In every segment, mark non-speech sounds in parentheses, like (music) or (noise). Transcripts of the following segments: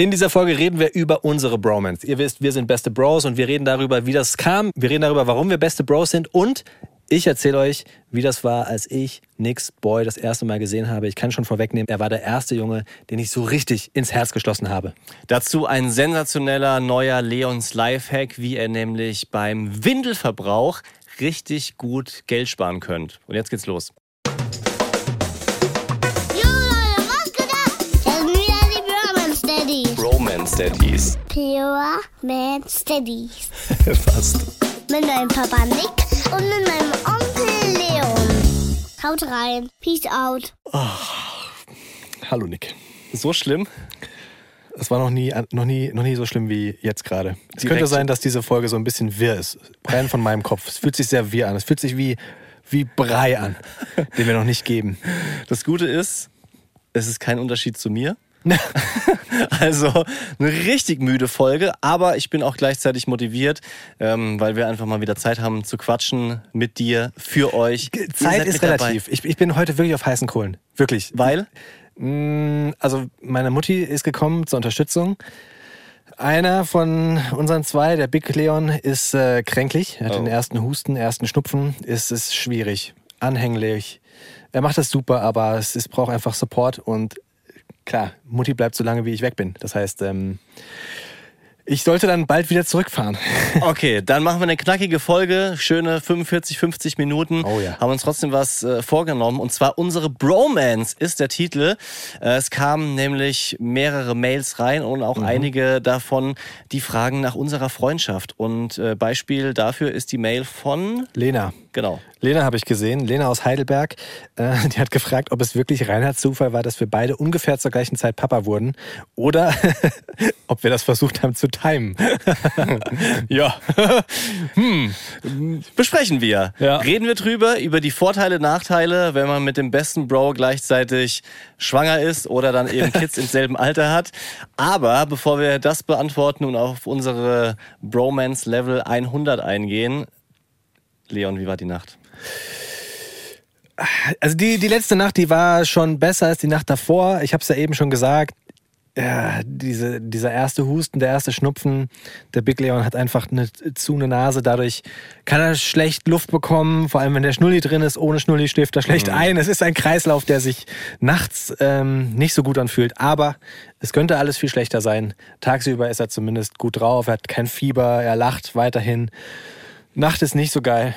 In dieser Folge reden wir über unsere Bromance. Ihr wisst, wir sind beste Bros und wir reden darüber, wie das kam. Wir reden darüber, warum wir beste Bros sind und ich erzähle euch, wie das war, als ich Nicks Boy das erste Mal gesehen habe. Ich kann schon vorwegnehmen, er war der erste Junge, den ich so richtig ins Herz geschlossen habe. Dazu ein sensationeller neuer Leons Lifehack, wie ihr nämlich beim Windelverbrauch richtig gut Geld sparen könnt. Und jetzt geht's los. Daddies. Pure Man Steadies. (laughs) Fast. Mit meinem Papa Nick und mit meinem Onkel Leon. Haut rein. Peace out. Hallo Nick. So schlimm? Es war noch nie, noch nie, noch nie so schlimm wie jetzt gerade. Es könnte sein, dass diese Folge so ein bisschen wirr ist. Rein von meinem Kopf. Es fühlt sich sehr wirr an. Es fühlt sich wie, wie Brei an, (laughs) den wir noch nicht geben. Das Gute ist, es ist kein Unterschied zu mir. (laughs) also eine richtig müde Folge, aber ich bin auch gleichzeitig motiviert, ähm, weil wir einfach mal wieder Zeit haben zu quatschen mit dir, für euch. Zeit ist relativ. Ich, ich bin heute wirklich auf heißen Kohlen. Wirklich. Weil? Mm, Also meine Mutti ist gekommen zur Unterstützung. Einer von unseren zwei, der Big Leon, ist äh, kränklich. Er hat Oh. den ersten Husten, ersten Schnupfen. Es ist schwierig, anhänglich. Er macht das super, aber es ist, braucht einfach Support und klar, Mutti bleibt so lange, wie ich weg bin. Das heißt, ähm, ich sollte dann bald wieder zurückfahren. (laughs) Okay, dann machen wir eine knackige Folge, schöne 45, 50 Minuten. Oh ja. Haben uns trotzdem was äh, vorgenommen und zwar unsere Bromance ist der Titel. Äh, es kamen nämlich mehrere Mails rein und Mhm. auch einige davon, die fragen nach unserer Freundschaft. Und äh, Beispiel dafür ist die Mail von, Lena. genau, Lena habe ich gesehen, Lena aus Heidelberg, äh, die hat gefragt, ob es wirklich reiner Zufall war, dass wir beide ungefähr zur gleichen Zeit Papa wurden oder (laughs) ob wir das versucht haben zu timen. (laughs) ja. (laughs) hm. besprechen wir. Ja. Reden wir drüber, über die Vorteile, Nachteile, wenn man mit dem besten Bro gleichzeitig schwanger ist oder dann eben (laughs) Kids im selben Alter hat. Aber bevor wir das beantworten und auf unsere Bromance Level 100 eingehen, Leon, wie war die Nacht? Also die, die letzte Nacht, die war schon besser als die Nacht davor. Ich habe es ja eben schon gesagt. Ja, diese, dieser erste Husten, der erste Schnupfen, der Big Leon hat einfach eine zu eine Nase. Dadurch kann er schlecht Luft bekommen. Vor allem, wenn der Schnulli drin ist. Ohne Schnulli schläft er schlecht ein. Es ist ein Kreislauf, der sich nachts ähm, nicht so gut anfühlt. Aber es könnte alles viel schlechter sein. Tagsüber ist er zumindest gut drauf. Er hat kein Fieber. Er lacht weiterhin. Nacht ist nicht so geil.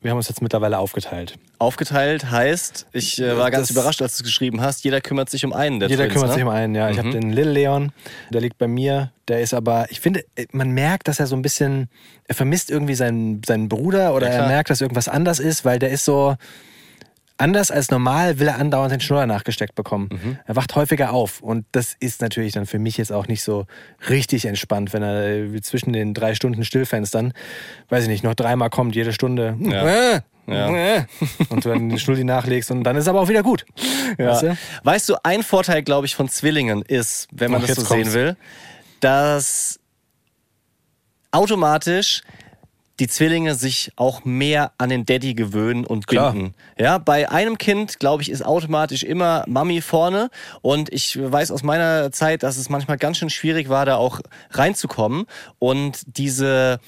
Wir haben uns jetzt mittlerweile aufgeteilt. Aufgeteilt heißt, ich äh, war ganz Das- überrascht, als du es geschrieben hast, jeder kümmert sich um einen der Jeder Twins, kümmert ne? sich um einen, ja. Ich habe den Lil Leon, der liegt bei mir. Der ist aber, ich finde, man merkt, dass er so ein bisschen, er vermisst irgendwie seinen, seinen Bruder oder Ja, er merkt, dass irgendwas anders ist, weil der ist so, anders als normal will er andauernd den Schnurrer nachgesteckt bekommen. Mhm. Er wacht häufiger auf und das ist natürlich dann für mich jetzt auch nicht so richtig entspannt, wenn er äh, zwischen den drei Stunden Stillfenstern, weiß ich nicht, noch dreimal kommt jede Stunde. Ja. Ja. (laughs) äh, Und du dann den Schnulli nachlegst und dann ist aber auch wieder gut. Weißt du? Weißt du, ein Vorteil, glaube ich, von Zwillingen ist, wenn man Ach, das so jetzt sehen will, dass automatisch die Zwillinge sich auch mehr an den Daddy gewöhnen und Klar. binden. Ja, bei einem Kind, glaube ich, ist automatisch immer Mami vorne. Und ich weiß aus meiner Zeit, dass es manchmal ganz schön schwierig war, da auch reinzukommen. Und diese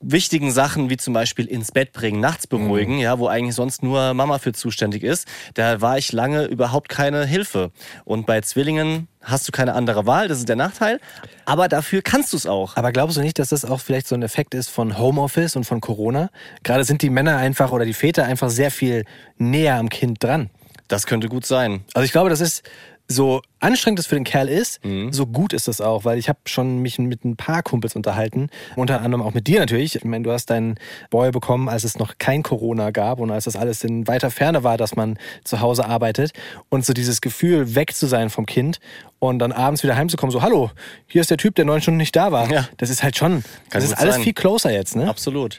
wichtigen Sachen wie zum Beispiel ins Bett bringen, nachts beruhigen, ja, wo eigentlich sonst nur Mama für zuständig ist, da war ich lange überhaupt keine Hilfe. Und bei Zwillingen hast du keine andere Wahl, das ist der Nachteil, aber dafür kannst du es auch. Aber glaubst du nicht, dass das auch vielleicht so ein Effekt ist von Homeoffice und von Corona? Gerade sind die Männer einfach oder die Väter einfach sehr viel näher am Kind dran. Das könnte gut sein. Also ich glaube, das ist so anstrengend es für den Kerl ist, Mhm. so gut ist das auch, weil ich habe schon mich mit ein paar Kumpels unterhalten, unter anderem auch mit dir natürlich. Ich meine, du hast deinen Boy bekommen, als es noch kein Corona gab und als das alles in weiter Ferne war, dass man zu Hause arbeitet und so dieses Gefühl, weg zu sein vom Kind und dann abends wieder heimzukommen, so hallo, hier ist der Typ, der neun Stunden nicht da war. Ja. Das ist halt schon, das ist alles sein. viel closer jetzt, ne? Absolut.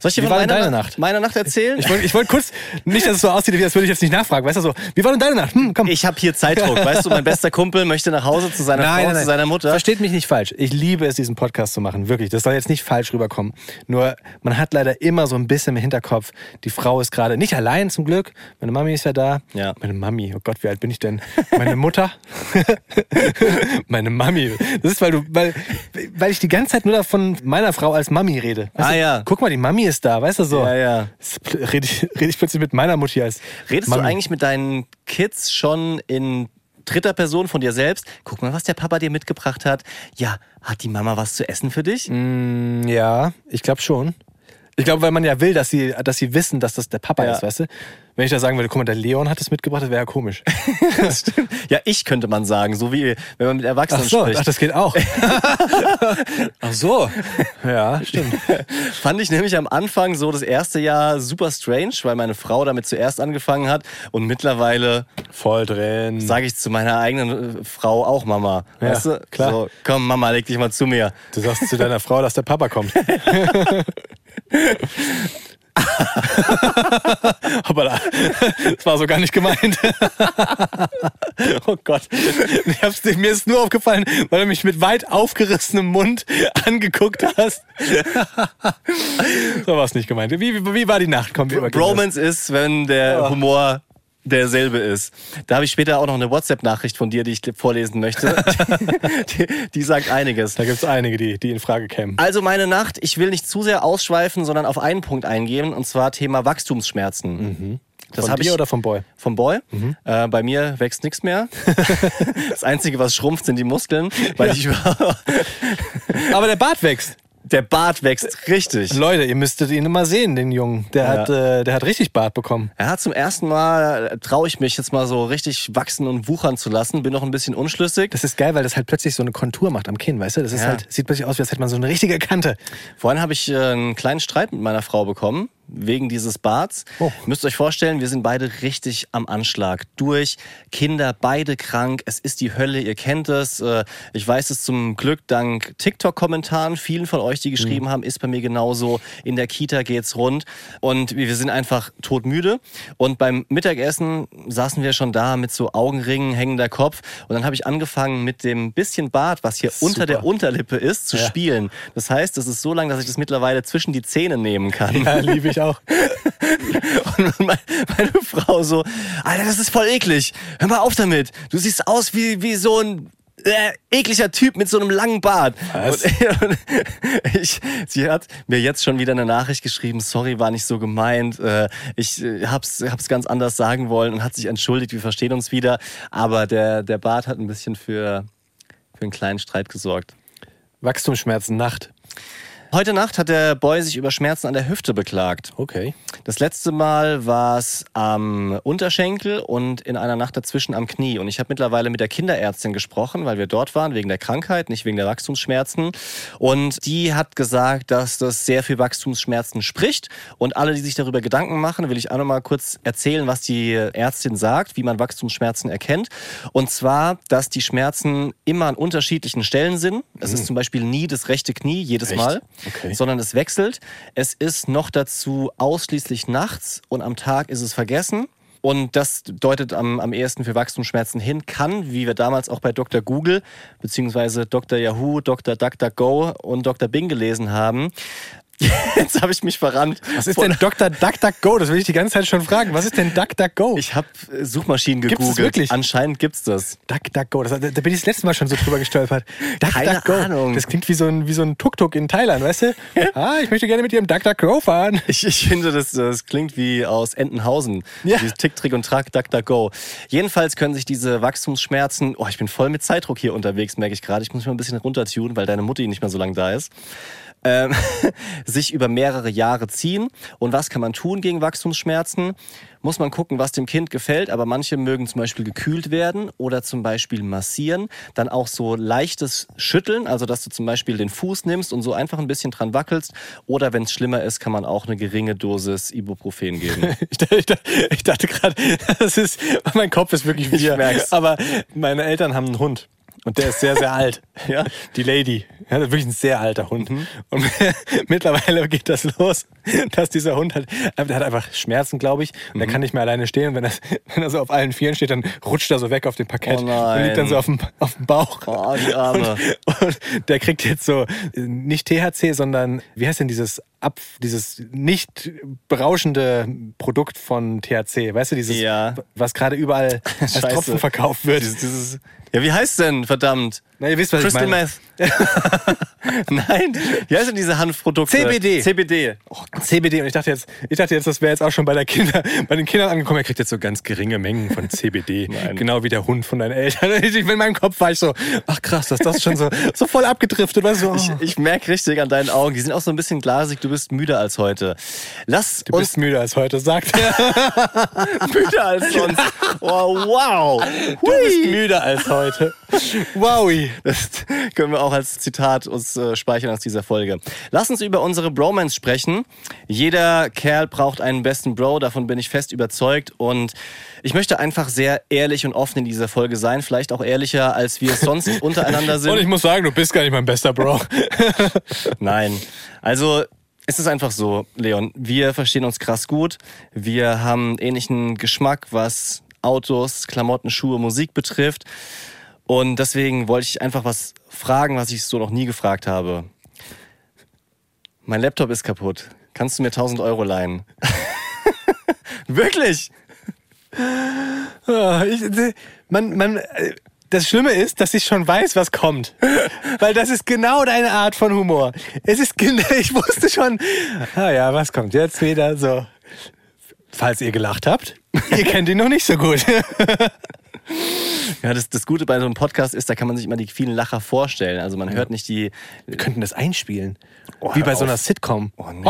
Soll ich dir Wie von war denn meiner deine Na- Nacht? meiner Nacht erzählen? Ich wollte ich wollt kurz, nicht, dass es so aussieht, wie als würde ich jetzt nicht nachfragen, weißt du so, wie war denn deine Nacht? Hm, komm. Ich habe hier Zeitdruck, weißt du, mein bester Kumpel möchte nach Hause zu seiner Frau, zu seiner Mutter. Versteht mich nicht falsch. Ich liebe es, diesen Podcast zu machen. Wirklich. Das soll jetzt nicht falsch rüberkommen. Nur, man hat leider immer so ein bisschen im Hinterkopf, die Frau ist gerade nicht allein zum Glück. Meine Mami ist ja da. Ja. Meine Mami. Oh Gott, wie alt bin ich denn? Meine Mutter. (laughs) Meine Mami. Das ist, weil du, weil, weil ich die ganze Zeit nur davon meiner Frau als Mami rede. Weißt Ah, du? ja. Guck mal, die Mami ist da, weißt du so. Ja, ja. Rede ich, red ich plötzlich mit meiner Mutti als. Redest Mami. du eigentlich mit deinen Kids schon in dritter Person von dir selbst? Guck mal, was der Papa dir mitgebracht hat. Ja, hat die Mama was zu essen für dich? Mm, Ja, ich glaube schon. Ich glaube, weil man ja will, dass sie, dass sie wissen, dass das der Papa Ja. ist, weißt du? Wenn ich da sagen würde, guck mal, der Leon hat es mitgebracht, das wäre ja komisch. (laughs) Das stimmt. Ja, ich könnte man sagen, so wie wenn man mit Erwachsenen Ach so, spricht. ach, das geht auch. (laughs) ach so. Ja, (laughs) stimmt. Fand ich nämlich am Anfang so das erste Jahr super strange, weil meine Frau damit zuerst angefangen hat und mittlerweile Voll drin. sage ich zu meiner eigenen äh, Frau auch Mama. Ja, weißt du? klar. So, komm Mama, leg dich mal zu mir. Du sagst zu deiner Frau, dass der Papa kommt. (laughs) Aber das war so gar nicht gemeint. (laughs) oh Gott. Mir ist nur aufgefallen, weil du mich mit weit aufgerissenem Mund angeguckt hast. (laughs) so war es nicht gemeint. Wie, wie, wie war die Nacht? Komm. Bromance ist, wenn der. Humor derselbe ist. Da habe ich später auch noch eine WhatsApp-Nachricht von dir, die ich vorlesen möchte. (laughs) die, die sagt einiges. Da gibt's einige, die, die in Frage kämen. Also meine Nacht, ich will nicht zu sehr ausschweifen, sondern auf einen Punkt eingehen, und zwar Thema Wachstumsschmerzen. Das Von dir ich oder vom Boy? vom Boy. Äh, bei mir wächst nichts mehr. (laughs) das Einzige, was schrumpft, sind die Muskeln, weil ich Aber der Bart wächst. Der Bart wächst richtig. Leute, ihr müsstet ihn mal sehen, den Jungen. Der, Ja. hat, äh, der hat richtig Bart bekommen. Ja, zum ersten Mal traue ich mich jetzt mal so richtig wachsen und wuchern zu lassen. Bin noch ein bisschen unschlüssig. Das ist geil, weil das halt plötzlich so eine Kontur macht am Kinn, weißt du? Das ist Ja. halt, sieht plötzlich aus, wie als hätte man so eine richtige Kante. Vorhin habe ich äh, einen kleinen Streit mit meiner Frau bekommen, wegen dieses Barts. Oh. Müsst euch vorstellen, wir sind beide richtig am Anschlag. Durch, Kinder beide krank, es ist die Hölle, ihr kennt es. Äh, Ich weiß es zum Glück dank TikTok-Kommentaren, vielen von euch, die geschrieben Mhm. haben, ist bei mir genauso. In der Kita geht's rund und wir sind einfach todmüde. Und beim Mittagessen saßen wir schon da mit so Augenringen, hängender Kopf. Und dann habe ich angefangen mit dem bisschen Bart, was hier unter der Unterlippe ist, zu Ja. spielen. Das heißt, es ist so lang, dass ich das mittlerweile zwischen die Zähne nehmen kann. Ja, liebe ich auch. (laughs) Und meine, meine Frau so, Alter, das ist voll eklig. Hör mal auf damit. Du siehst aus wie, wie so ein äh, ekliger Typ mit so einem langen Bart. Was? Und, (laughs) und ich, sie hat mir jetzt schon wieder eine Nachricht geschrieben, sorry, war nicht so gemeint. Äh, ich äh, hab's, hab's ganz anders sagen wollen und hat sich entschuldigt, wir verstehen uns wieder. Aber der, der Bart hat ein bisschen für, für einen kleinen Streit gesorgt. Wachstumsschmerzen, Nacht. Heute Nacht hat der Boy sich über Schmerzen an der Hüfte beklagt. Okay. Das letzte Mal war es am Unterschenkel und in einer Nacht dazwischen am Knie. Und ich habe mittlerweile mit der Kinderärztin gesprochen, weil wir dort waren, wegen der Krankheit, nicht wegen der Wachstumsschmerzen. Und die hat gesagt, dass das sehr für Wachstumsschmerzen spricht. Und alle, die sich darüber Gedanken machen, will ich auch noch mal kurz erzählen, was die Ärztin sagt, wie man Wachstumsschmerzen erkennt. Und zwar, dass die Schmerzen immer an unterschiedlichen Stellen sind. Es ist zum Beispiel nie das rechte Knie, jedes Echt? Mal Okay. sondern es wechselt. Es ist noch dazu ausschließlich nachts und am Tag ist es vergessen. Und das deutet am, am ehesten für Wachstumsschmerzen hin, kann, wie wir damals auch bei Dr. Google beziehungsweise Dr. Yahoo, Dr. DuckDuckGo und Dr. Bing gelesen haben. (laughs) Jetzt habe ich mich verrannt. Was ist denn Dr. DuckDuckGo? Das will ich die ganze Zeit schon fragen. Was ist denn DuckDuckGo? Ich habe Suchmaschinen Gibt's das gegoogelt. wirklich? Anscheinend gibt's das. DuckDuckGo. Das, da bin ich das letzte Mal schon so drüber gestolpert. Keine DuckDuckGo. Ahnung. Das klingt wie so ein, wie so ein Tuk-Tuk in Thailand, weißt du? (laughs) ah, ich möchte gerne mit dir im DuckDuckGo fahren. Ich, ich finde, das, das klingt wie aus Entenhausen. Ja. Dieses Tick, Trick und Track, Duck, Duck, Go. Jedenfalls können sich diese Wachstumsschmerzen, oh, ich bin voll mit Zeitdruck hier unterwegs, merke ich gerade. Ich muss mich mal ein bisschen runtertunen, weil deine Mutti nicht mehr so lange da ist. Ähm, (laughs) sich über mehrere Jahre ziehen. Und was kann man tun gegen Wachstumsschmerzen? Muss man gucken, was dem Kind gefällt. Aber manche mögen zum Beispiel gekühlt werden oder zum Beispiel massieren. Dann auch so leichtes Schütteln, also dass du zum Beispiel den Fuß nimmst und so einfach ein bisschen dran wackelst. Oder wenn es schlimmer ist, kann man auch eine geringe Dosis Ibuprofen geben. (laughs) Ich, dachte- ich, dachte- gerade, (laughs) das ist, mein Kopf ist wirklich Ich wir. merk's. Aber meine Eltern haben einen Hund. Und der ist sehr, sehr alt. (laughs) Ja. Die Lady. Ja, das ist wirklich ein sehr alter Hund. Und (laughs) mittlerweile geht das los, dass dieser Hund hat, der hat einfach Schmerzen, glaube ich. Und der kann nicht mehr alleine stehen. Und wenn, das, (laughs) wenn er so auf allen Vieren steht, dann rutscht er so weg auf dem Parkett Oh und liegt dann so auf dem, auf dem Bauch. Oh, die Arme. Und, und der kriegt jetzt so äh, nicht THC, sondern wie heißt denn dieses Ab, dieses nicht berauschende Produkt von THC? Weißt du, dieses, Ja. was gerade überall als. Tropfen verkauft wird. Dieses, dieses, ja, wie heißt denn, verdammt? Na, ihr wisst, was Crystal ich meine. Meth. (laughs) Nein, wie heißt denn diese Hanfprodukte? CBD. CBD. CBD und ich dachte jetzt, ich dachte jetzt, das wäre jetzt auch schon bei der Kinder, bei den Kindern angekommen. Er kriegt jetzt so ganz geringe Mengen von CBD, (laughs) Nein. genau wie der Hund von deinen Eltern. (laughs) Ich, in meinem Kopf war ich so, ach krass, dass das schon so, so voll abgedriftet, du? Ich, Oh, ich merke richtig an deinen Augen, die sind auch so ein bisschen glasig, du bist müder als heute. Lass du bist müder als heute, sagt er. müder als sonst. Oh, wow. Du bist müder als heute. Wowi. Das können wir auch als Zitat uns äh, speichern aus dieser Folge. Lass uns über unsere Bromance sprechen. Jeder Kerl braucht einen besten Bro, davon bin ich fest überzeugt. Und ich möchte einfach sehr ehrlich und offen in dieser Folge sein. Vielleicht auch ehrlicher, als wir es sonst (laughs) untereinander sind. Und ich muss sagen, du bist gar nicht mein bester Bro. (laughs) Nein. Also, es ist einfach so, Leon. Wir verstehen uns krass gut. Wir haben ähnlichen Geschmack, was Autos, Klamotten, Schuhe, Musik betrifft. Und deswegen wollte ich einfach was fragen, was ich so noch nie gefragt habe. Mein Laptop ist kaputt. Kannst du mir 1000 Euro leihen? (laughs) Wirklich? Ah, ich, man, man, äh, das Schlimme ist, dass ich schon weiß, was kommt. (laughs) Weil das ist genau deine Art von Humor. Es ist genau, (laughs) ich wusste schon, ah ja, was kommt jetzt wieder so. Falls ihr gelacht habt, ihr kennt ihn noch nicht so gut. Ja, das, das Gute bei so einem Podcast ist, da kann man sich immer die vielen Lacher vorstellen. Also man hört nicht die. Wir könnten das einspielen. Oh, Wie bei so auf. einer Sitcom. Oh, nee.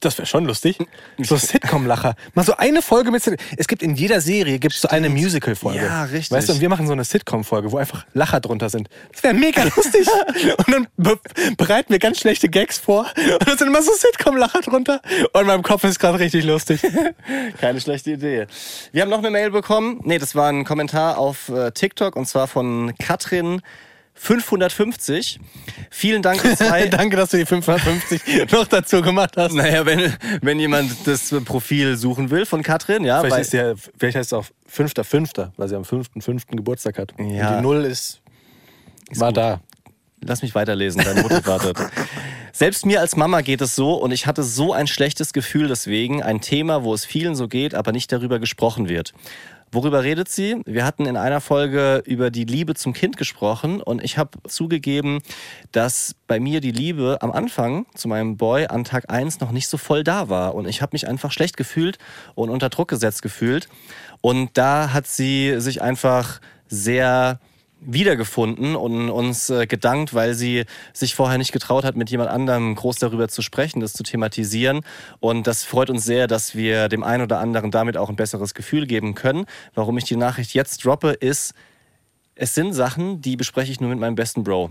Das wäre schon lustig. So (laughs) Sitcom-Lacher. Mal so eine Folge mit. Es gibt in jeder Serie gibt's so eine Musical-Folge. Ja, richtig. Weißt du, und wir machen so eine Sitcom-Folge, wo einfach Lacher drunter sind. Das wäre mega lustig. (laughs) und dann be bereiten wir ganz schlechte Gags vor. Und dann sind immer so Sitcom-Lacher drunter. Und in meinem Kopf ist gerade richtig lustig. (laughs) Keine schlechte Idee. Wir haben noch eine Mail bekommen. Nee, das war ein Kommentar auf äh, TikTok und zwar von Katrin 550. Vielen Dank. (laughs) Danke, dass du die 550 (laughs) noch dazu gemacht hast. naja, wenn, wenn jemand das Profil suchen will von Katrin, ja. Vielleicht, ist ja, vielleicht heißt es auch 5.5., weil sie am 5.5. Geburtstag hat. Ja. Und die Null ist, war gut. da. Lass mich weiterlesen, deine Mutter wartet. (laughs) Selbst mir als Mama geht es so und ich hatte so ein schlechtes Gefühl deswegen. Ein Thema, wo es vielen so geht, aber nicht darüber gesprochen wird. Worüber redet sie? Wir hatten in einer Folge über die Liebe zum Kind gesprochen und ich habe zugegeben, dass bei mir die Liebe am Anfang zu meinem Boy an Tag 1 noch nicht so voll da war und ich habe mich einfach schlecht gefühlt und unter Druck gesetzt gefühlt und da hat sie sich einfach sehr wiedergefunden und uns äh, gedankt, weil sie sich vorher nicht getraut hat, mit jemand anderem groß darüber zu sprechen, das zu thematisieren. Und das freut uns sehr, dass wir dem einen oder anderen damit auch ein besseres Gefühl geben können. Warum ich die Nachricht jetzt droppe, ist, es sind Sachen, die bespreche ich nur mit meinem besten Bro.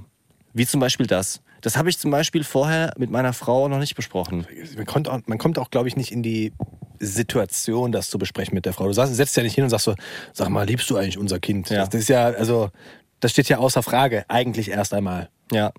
Wie zum Beispiel das. Das habe ich zum Beispiel vorher mit meiner Frau noch nicht besprochen. Man kommt auch, man kommt auch glaube ich, nicht in die Situation, das zu besprechen mit der Frau. Du sagst, setzt ja nicht hin und sagst so, sag mal, liebst du eigentlich unser Kind? Ja. Das ist ja, also, das steht ja außer Frage, eigentlich erst einmal. Ja.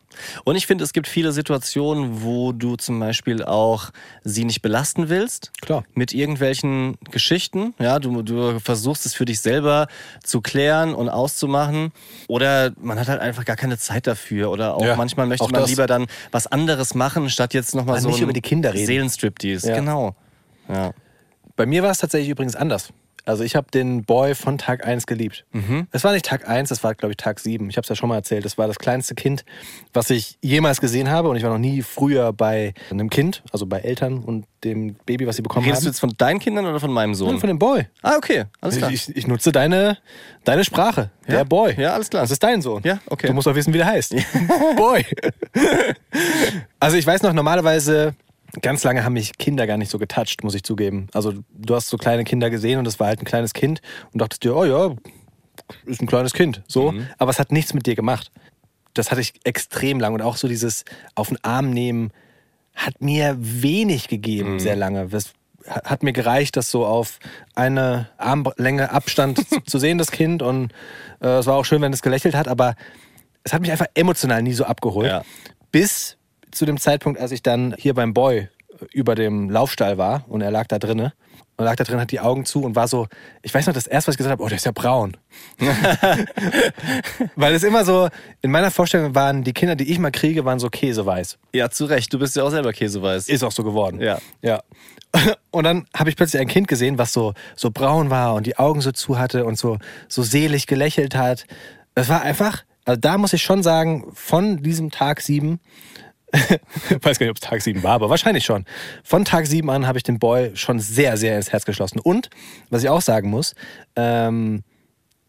Und ich finde, es gibt viele Situationen, wo du zum Beispiel auch sie nicht belasten willst. Klar. Mit irgendwelchen Geschichten. Ja, du, du versuchst es für dich selber zu klären und auszumachen. Oder man hat halt einfach gar keine Zeit dafür. Oder auch Ja, manchmal möchte auch man das. lieber dann was anderes machen, statt jetzt nochmal Mal so nicht über die Kinder reden. Seelenstriptease. Ja. Genau. Ja. Bei mir war es tatsächlich übrigens anders. Also ich habe den Boy von Tag 1 geliebt. Es war nicht Tag 1, das war, glaube ich, Tag 7. Ich habe es ja schon mal erzählt. Das war das kleinste Kind, was ich jemals gesehen habe. Und ich war noch nie früher bei einem Kind, also bei Eltern und dem Baby, was sie bekommen Redest du haben. jetzt von deinen Kindern oder von meinem Sohn? Nein, von dem Boy. ah, okay. Alles klar. Ich, ich nutze deine, deine Sprache. Ja? Der Boy. Ja, alles klar. Das ist dein Sohn. Ja, okay. Du musst auch wissen, wie der heißt. (laughs) Boy. also ich weiß noch, normalerweise, ganz lange haben mich Kinder gar nicht so getoucht, muss ich zugeben. Also du hast so kleine Kinder gesehen und das war halt ein kleines Kind und dachtest dir, oh ja, ist ein kleines Kind. So. Mhm. Aber es hat nichts mit dir gemacht. Das hatte ich extrem lang. Und auch so dieses auf den Arm nehmen hat mir wenig gegeben, Mhm. sehr lange. Das hat mir gereicht, das so auf eine Armlänge Abstand (laughs) zu- zu sehen, das Kind. Und äh, es war auch schön, wenn es gelächelt hat, aber es hat mich einfach emotional nie so abgeholt. Ja. Bis zu dem Zeitpunkt, als ich dann hier beim Boy über dem Laufstall war und er lag da drinne und lag da drin, hat die Augen zu und war so, ich weiß noch, das erste, was ich gesagt habe, oh, der ist ja braun. (laughs) Weil es immer so, in meiner Vorstellung waren die Kinder, die ich mal kriege, waren so käseweiß. Ja, zu Recht. Du bist ja auch selber käseweiß. Ist auch so geworden. Ja. Ja. (laughs) Und dann habe ich plötzlich ein Kind gesehen, was so, so braun war und die Augen so zu hatte und so, so selig gelächelt hat. Das war einfach, also da muss ich schon sagen, von diesem Tag sieben, (laughs) weiß gar nicht, ob es Tag sieben war, aber wahrscheinlich schon. Von Tag sieben an habe ich den Boy schon sehr, sehr ins Herz geschlossen. Und, was ich auch sagen muss, ähm,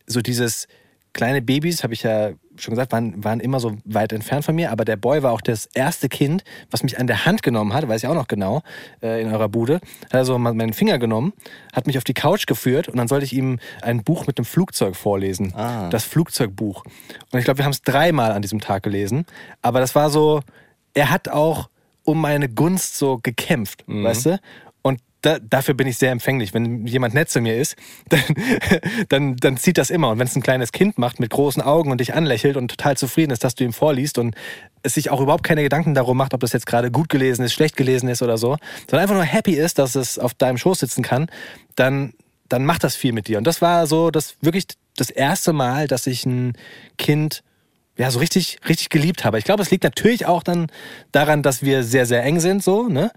so dieses kleine Babys, habe ich ja schon gesagt, waren, waren immer so weit entfernt von mir, aber der Boy war auch das erste Kind, was mich an der Hand genommen hat, weiß ich auch noch genau, äh, in eurer Bude. Hat also meinen Finger genommen, hat mich auf die Couch geführt und dann sollte ich ihm ein Buch mit einem Flugzeug vorlesen. Ah. Das Flugzeugbuch. Und ich glaube, wir haben es dreimal an diesem Tag gelesen. Aber das war so, er hat auch um meine Gunst so gekämpft, weißt du? Und da, dafür bin ich sehr empfänglich. Wenn jemand nett zu mir ist, (laughs) dann, dann, dann zieht das immer. Und wenn es ein kleines Kind macht mit großen Augen und dich anlächelt und total zufrieden ist, dass du ihm vorliest und es sich auch überhaupt keine Gedanken darum macht, ob das jetzt gerade gut gelesen ist, schlecht gelesen ist oder so, sondern einfach nur happy ist, dass es auf deinem Schoß sitzen kann, dann, dann macht das viel mit dir. Und das war so das wirklich das erste Mal, dass ich ein Kind ja, so richtig, richtig geliebt habe. Ich glaube, es liegt natürlich auch dann daran, dass wir sehr, sehr eng sind, so, ne?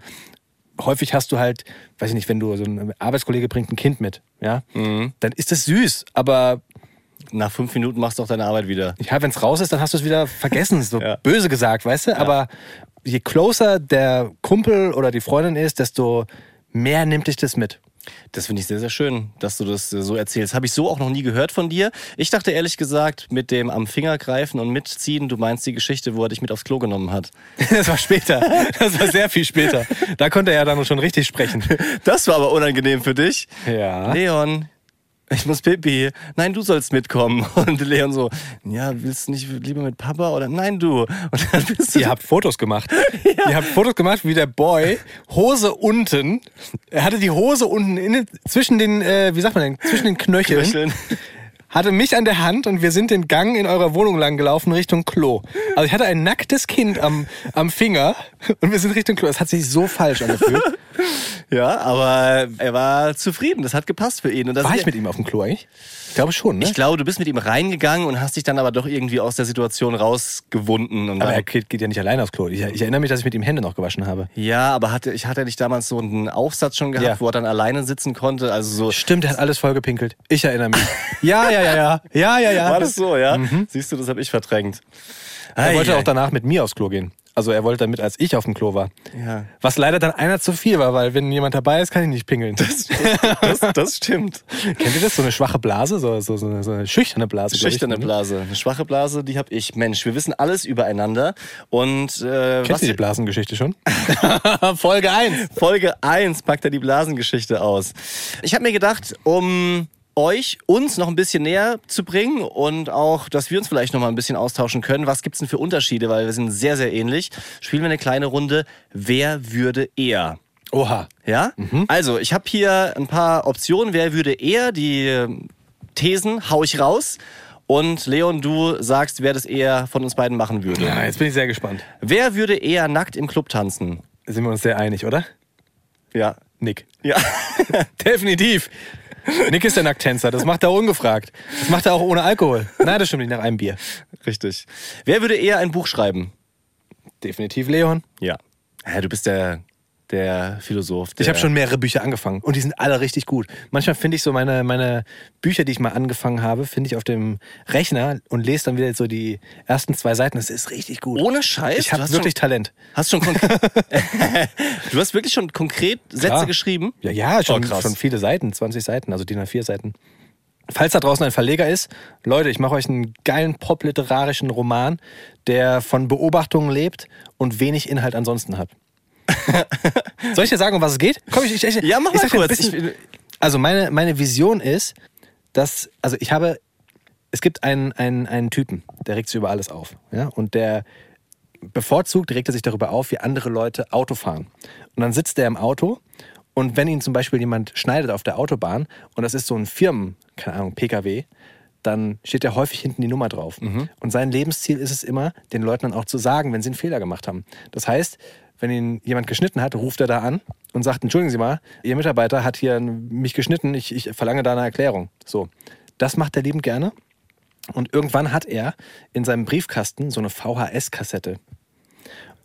Häufig hast du halt, weiß ich nicht, wenn du so ein Arbeitskollege bringt ein Kind mit, ja, dann ist das süß, aber Nach fünf Minuten machst du auch deine Arbeit wieder. ja, wenn es raus ist, dann hast du es wieder vergessen, so (laughs) Ja. böse gesagt, weißt du? Aber je closer der Kumpel oder die Freundin ist, desto mehr nimmt dich das mit. Das finde ich sehr, sehr schön, dass du das äh, so erzählst. Habe ich so auch noch nie gehört von dir. Ich dachte ehrlich gesagt, mit dem am Finger greifen und mitziehen, du meinst die Geschichte, wo er dich mit aufs Klo genommen hat. (laughs) Das war später. Das war sehr viel später. Da konnte er ja dann schon richtig sprechen. Das war aber unangenehm für dich. Ja. Leon, ich muss Pipi. Nein, du sollst mitkommen. (laughs) Und Leon so, ja, willst du nicht lieber mit Papa oder nein, du. Und dann bist du Ihr habt Fotos gemacht. (laughs) Ihr habt Fotos gemacht, wie der Boy Hose unten, er hatte die Hose unten in, zwischen den, äh, wie sagt man denn, zwischen den Knöcheln, Knöcheln. Hatte mich an der Hand und wir sind den Gang in eurer Wohnung lang gelaufen Richtung Klo. Also ich hatte ein nacktes Kind am, am Finger und wir sind Richtung Klo. Das hat sich so falsch angefühlt. (laughs) Ja, aber er war zufrieden. Das hat gepasst für ihn. War ich mit ihm auf dem Klo eigentlich? Ich glaube schon, ne? Ich glaube, du bist mit ihm reingegangen und hast dich dann aber doch irgendwie aus der Situation rausgewunden. Und aber er geht, geht ja nicht alleine aufs Klo. Ich, ich erinnere mich, dass ich mit ihm Hände noch gewaschen habe. ja, aber hatte, ich hatte nicht damals so einen Aufsatz schon gehabt, Ja. wo er dann alleine sitzen konnte. Also so. Stimmt, er hat alles vollgepinkelt. Ich erinnere mich. (laughs) ja, ja, ja, ja. Ja, ja, ja. War das so, ja? Siehst du, das habe ich verdrängt. Er wollte Ei, auch danach mit mir aufs Klo gehen. Also er wollte damit, als ich auf dem Klo war. Ja. Was leider dann einer zu viel war, weil wenn jemand dabei ist, kann ich nicht pinkeln. Das, das stimmt. Kennt ihr das? So eine schwache Blase? So, so, so, eine, so eine schüchterne Blase. glaub ich, Schüchterne ne? Blase. Eine schwache Blase, die habe ich. Mensch, wir wissen alles übereinander. Und äh, Kennst du die Blasengeschichte schon? (laughs) Folge 1. Folge 1 packt er die Blasengeschichte aus. Ich habe mir gedacht, um euch, uns noch ein bisschen näher zu bringen und auch, dass wir uns vielleicht noch mal ein bisschen austauschen können. Was gibt's denn für Unterschiede? Weil wir sind sehr, sehr ähnlich. Spielen wir eine kleine Runde. Wer würde eher? Oha. Ja? Also, ich habe hier ein paar Optionen. Wer würde eher? Die ähm, Thesen hau ich raus. Und Leon, du sagst, wer das eher von uns beiden machen würde. Ja, jetzt bin ich sehr gespannt. Wer würde eher nackt im Club tanzen? Sind wir uns sehr einig, oder? Ja. Nick. Ja. (laughs) Definitiv. Nick ist der Nacktänzer. Das macht er ungefragt. Das macht er auch ohne Alkohol. Nein, das stimmt nicht nach einem Bier. Richtig. Wer würde eher ein Buch schreiben? Definitiv Leon. Ja. ja du bist der, der Philosoph. Der Ich habe schon mehrere Bücher angefangen und die sind alle richtig gut. Manchmal finde ich so meine, meine Bücher, die ich mal angefangen habe, finde ich auf dem Rechner und lese dann wieder so die ersten zwei Seiten. Das ist richtig gut. Ohne Scheiß. ich habe wirklich Schon, Talent. hast schon konkret. (laughs) du hast wirklich schon konkret Sätze Klar. geschrieben? Ja, ja, schon, Oh, schon viele Seiten, 20 Seiten, also DIN A4 Seiten. Falls da draußen ein Verleger ist, Leute, ich mache euch einen geilen popliterarischen Roman, der von Beobachtungen lebt und wenig Inhalt ansonsten hat. (laughs) Soll ich dir sagen, um was es geht? Komm, ich, ich, ich, Ja, mach ich mal kurz. bisschen- also meine, meine Vision ist, dass, also ich habe, es gibt einen, einen, einen Typen, der regt sich über alles auf. Ja? Und der bevorzugt regt er sich darüber auf, wie andere Leute Auto fahren. Und dann sitzt er im Auto und wenn ihn zum Beispiel jemand schneidet auf der Autobahn und das ist so ein Firmen, keine Ahnung, PKW, dann steht ja häufig hinten die Nummer drauf. Und sein Lebensziel ist es immer, den Leuten dann auch zu sagen, wenn sie einen Fehler gemacht haben. Das heißt, wenn ihn jemand geschnitten hat, ruft er da an und sagt, entschuldigen Sie mal, Ihr Mitarbeiter hat hier mich geschnitten, ich, ich verlange da eine Erklärung. So, das macht er liebend gerne. Und irgendwann hat er in seinem Briefkasten so eine VHS-Kassette.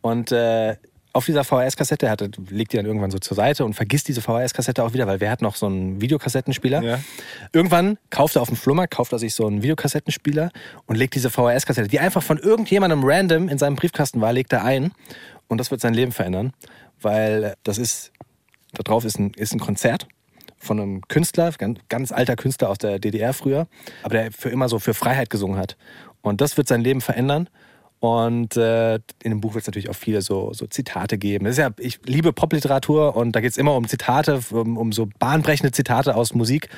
Und äh, auf dieser VHS-Kassette hat er- legt die dann irgendwann so zur Seite und vergisst diese VHS-Kassette auch wieder, weil wer hat noch so einen Videokassettenspieler? Ja. Irgendwann kauft er auf dem Flohmarkt, kauft er sich so einen Videokassettenspieler und legt diese VHS-Kassette, die einfach von irgendjemandem random in seinem Briefkasten war, legt er ein. Und das wird sein Leben verändern, weil das ist, da drauf ist ein, ist ein Konzert von einem Künstler, ganz, ganz alter Künstler aus der DDR früher, aber der für immer so für Freiheit gesungen hat. Und das wird sein Leben verändern. Und äh, in dem Buch wird es natürlich auch viele so, so Zitate geben. Das ist ja, ich liebe Popliteratur und da geht es immer um Zitate, um, um so bahnbrechende Zitate aus Musik.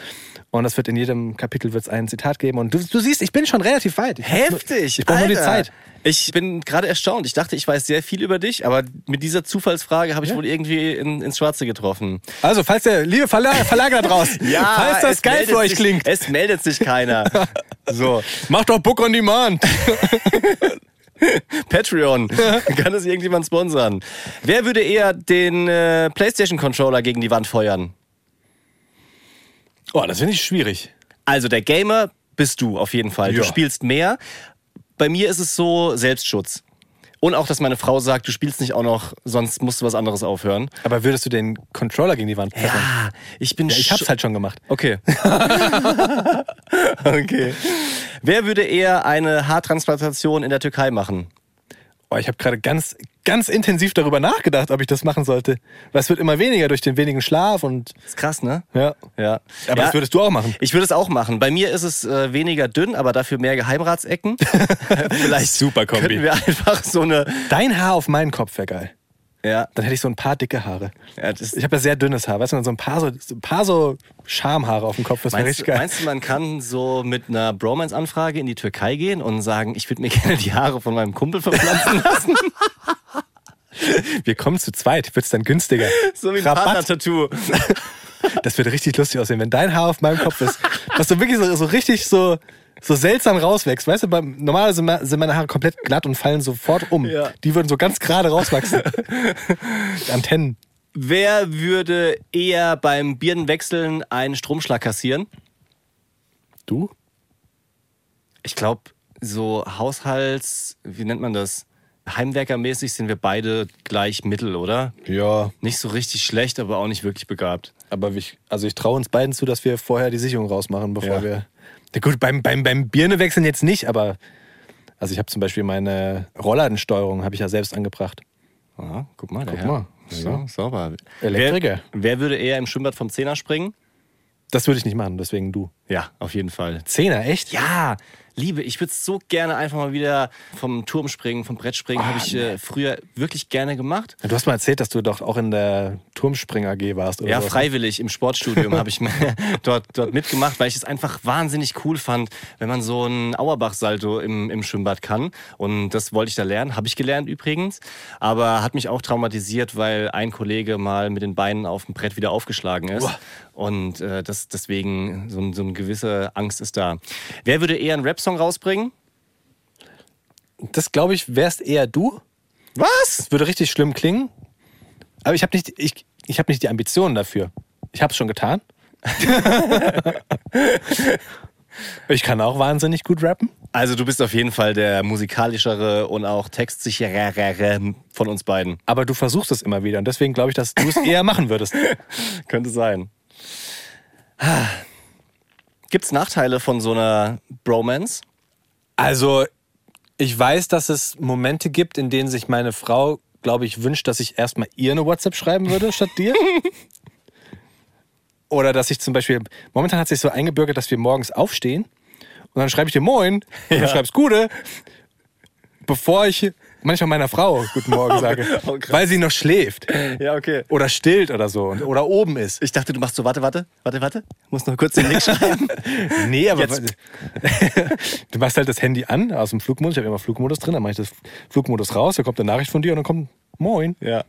Und das wird in jedem Kapitel wird's ein Zitat geben. Und du, du siehst, ich bin schon relativ weit. Ich Heftig! Ich brauche nur die. Zeit. Ich bin gerade erstaunt. Ich dachte, ich weiß sehr viel über dich, aber mit dieser Zufallsfrage habe ich wohl irgendwie in, ins Schwarze getroffen. Also, falls der liebe Verla Verlager da draußen, (laughs) falls das geil für euch sich, klingt, Es meldet sich keiner. (laughs) so, macht doch Book on Demand. (laughs) (laughs) Patreon. (laughs) Kann es irgendjemand sponsern? Wer würde eher den äh, PlayStation-Controller gegen die Wand feuern? Oh, das finde ich schwierig. Also der Gamer bist du auf jeden Fall. Du Ja. spielst mehr. Bei mir ist es so Selbstschutz. Und auch, dass meine Frau sagt, du spielst nicht auch noch, sonst musst du was anderes aufhören. Aber würdest du den Controller gegen die Wand pfeffern? Ja, ich bin Ja, ich hab's halt schon gemacht. Okay. (laughs) okay. Wer würde eher eine Haartransplantation in der Türkei machen? Oh, ich habe gerade ganz, ganz intensiv darüber nachgedacht, ob ich das machen sollte. Weil es wird immer weniger durch den wenigen Schlaf und Ist krass, ne? ja. Ja. Aber ja, das würdest du auch machen. ich würde es auch machen. Bei mir ist es äh, weniger dünn, aber dafür mehr Geheimratsecken. (laughs) Vielleicht Super Kombi. könnten wir einfach so eine. Dein Haar auf meinen Kopf wäre geil. Ja, Dann hätte ich so ein paar dicke Haare. ja Ich habe ja sehr dünnes Haar, weißt du, so ein paar so, so ein paar so Schamhaare auf dem Kopf, das wäre richtig du- geil. meinst du, man kann so mit einer Bromance-Anfrage in die Türkei gehen und sagen, ich würde mir (laughs) gerne die Haare von meinem Kumpel verpflanzen lassen? (laughs) Wir kommen zu zweit, wird's dann günstiger. so wie ein. Partner-Tattoo. Das würde richtig lustig aussehen, wenn dein Haar auf meinem Kopf ist. Was so wirklich so, so richtig so, so seltsam rauswächst. Weißt du, beim, normalerweise sind me- sind meine Haare komplett glatt und fallen sofort um. Ja. Die würden so ganz gerade rauswachsen. (laughs) Antennen. Wer würde eher beim Birnenwechseln einen Stromschlag kassieren? Du? Ich glaube, so Haushalts, wie nennt man das? Heimwerkermäßig sind wir beide gleich mittel, oder? Ja. Nicht so richtig schlecht, aber auch nicht wirklich begabt. Aber ich, also ich traue uns beiden zu, dass wir vorher die Sicherung rausmachen, bevor Ja. wir. Na gut, beim, beim, beim Birne wechseln jetzt nicht, aber. Also ich habe zum Beispiel meine Rollladensteuerung habe ich ja selbst angebracht. Ah, guck mal, der Guck mal. So, sauber. Elektriker. Wer, wer würde eher im Schwimmbad vom Zehner springen? Das würde ich nicht machen, deswegen du. Ja, auf jeden Fall. Zehner, echt? Ja, Liebe, ich würde so gerne einfach mal wieder vom Turm springen, vom Brett springen. Habe ich äh, früher wirklich gerne gemacht. Du hast mal erzählt, dass du doch auch in der Turmspring AG warst. Oder Ja, sowas. freiwillig im Sportstudium habe ich (laughs) dort, dort mitgemacht, weil ich es einfach wahnsinnig cool fand, wenn man so ein Auerbach-Salto im, im Schwimmbad kann. Und das wollte ich da lernen, habe ich gelernt übrigens. Aber hat mich auch traumatisiert, weil ein Kollege mal mit den Beinen auf dem Brett wieder aufgeschlagen ist. Uah. Und äh, das, deswegen so, so eine gewisse Angst ist da. Wer würde eher einen Rap-Song rausbringen? Das glaube ich, wärst eher du. Was? Das würde richtig schlimm klingen. Aber ich habe nicht, ich, ich hab nicht die Ambitionen dafür. Ich habe es schon getan. (laughs) ich kann auch wahnsinnig gut rappen. Also du bist auf jeden Fall der musikalischere und auch textsicherere von uns beiden. Aber du versuchst es immer wieder. Und deswegen glaube ich, dass du es eher machen würdest. (laughs) Könnte sein. Gibt es Nachteile von so einer Bromance? Also, ich weiß, dass es Momente gibt, in denen sich meine Frau, glaube ich, wünscht, dass ich erstmal ihr eine WhatsApp schreiben würde, statt dir. (laughs) Oder dass ich zum Beispiel, momentan hat sich so eingebürgert, dass wir morgens aufstehen und dann schreibe ich dir Moin, und du schreibst Gute, bevor ich manchmal meiner Frau Guten Morgen (laughs) sage, Oh, weil sie noch schläft Ja, okay. oder stillt oder so oder oben ist. Ich dachte, du machst so, warte, warte, warte, warte. Muss noch kurz den Link schreiben. (laughs) Nee, aber Jetzt. (laughs) du machst halt das Handy an aus dem Flugmodus. Ich habe immer Flugmodus drin, dann mache ich das Flugmodus raus, da kommt eine Nachricht von dir und dann kommt Moin. ja.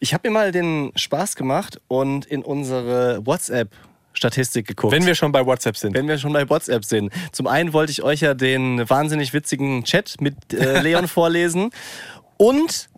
Ich habe mir mal den Spaß gemacht und in unsere WhatsApp Statistik geguckt. Wenn wir schon bei WhatsApp sind. Wenn wir schon bei WhatsApp sind. Zum einen wollte ich euch ja den wahnsinnig witzigen Chat mit äh, Leon (laughs) vorlesen. Und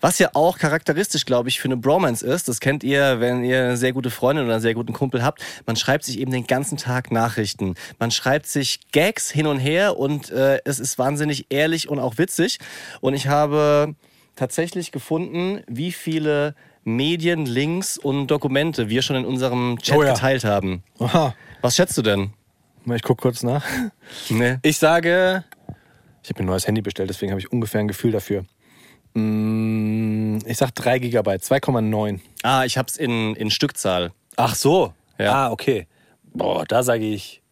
was ja auch charakteristisch, glaube ich, für eine Bromance ist, das kennt ihr, wenn ihr eine sehr gute Freundin oder einen sehr guten Kumpel habt, man schreibt sich eben den ganzen Tag Nachrichten. Man schreibt sich Gags hin und her und äh, es ist wahnsinnig ehrlich und auch witzig. Und ich habe tatsächlich gefunden, wie viele Medien, Links und Dokumente wir schon in unserem Chat Oh ja. geteilt haben. Aha. Was schätzt du denn? Ich gucke kurz nach. Nee. Ich sage, ich habe mir ein neues Handy bestellt, deswegen habe ich ungefähr ein Gefühl dafür. Mm, Ich sag 3 GB, 2,9. Ah, ich hab's in, in Stückzahl. Ach so. Ja. Ah, okay. Boah, da sage ich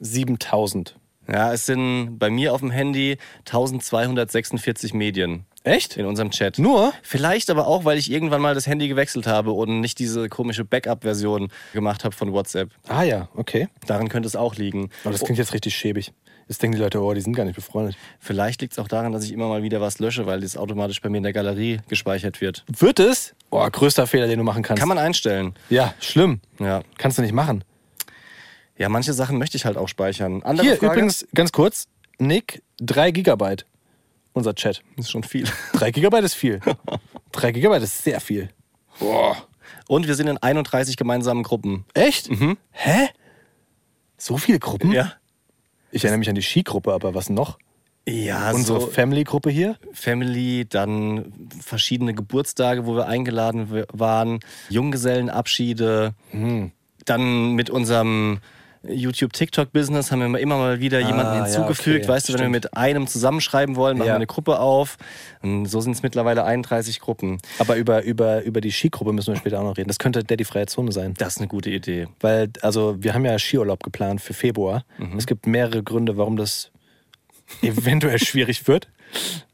7000. Ja, es sind bei mir auf dem Handy 1246 Medien Echt? in unserem Chat. Nur? Vielleicht aber auch, weil ich irgendwann mal das Handy gewechselt habe und nicht diese komische Backup-Version gemacht habe von WhatsApp. Ah ja, okay. Daran könnte es auch liegen. Aber das klingt jetzt richtig schäbig. Jetzt denken die Leute, oh, die sind gar nicht befreundet. Vielleicht liegt es auch daran, dass ich immer mal wieder was lösche, weil das automatisch bei mir in der Galerie gespeichert wird. Wird es? Boah, größter Fehler, den du machen kannst. Kann man einstellen. Ja, schlimm. Ja. Kannst du nicht machen. Ja, manche Sachen möchte ich halt auch speichern. Andere Hier Frage? übrigens, ganz kurz, Nick, 3 Gigabyte. Unser Chat. ist schon viel. (laughs) 3 Gigabyte ist viel. (laughs) 3 Gigabyte ist sehr viel. Boah. Und wir sind in 31 gemeinsamen Gruppen. Echt? Hä? So viele Gruppen? Ja. Ich erinnere mich an die Skigruppe, aber was noch? Ja, Unsere so Family-Gruppe hier? Family, dann verschiedene Geburtstage, wo wir eingeladen waren, Junggesellenabschiede, Hm. dann mit unserem YouTube-TikTok-Business haben wir immer mal wieder jemanden Ah, ja, hinzugefügt. okay, weißt du, wenn wir stimmt. mit einem zusammenschreiben wollen, machen Ja. wir eine Gruppe auf. Und so sind es mittlerweile 31 Gruppen. Aber über, über, über die Skigruppe müssen wir später auch noch reden. Das könnte Daddy Freie Zone sein. Das ist eine gute Idee. Weil, also, wir haben ja Skiurlaub geplant für Februar. Mhm. Es gibt mehrere Gründe, warum das eventuell (laughs) schwierig wird.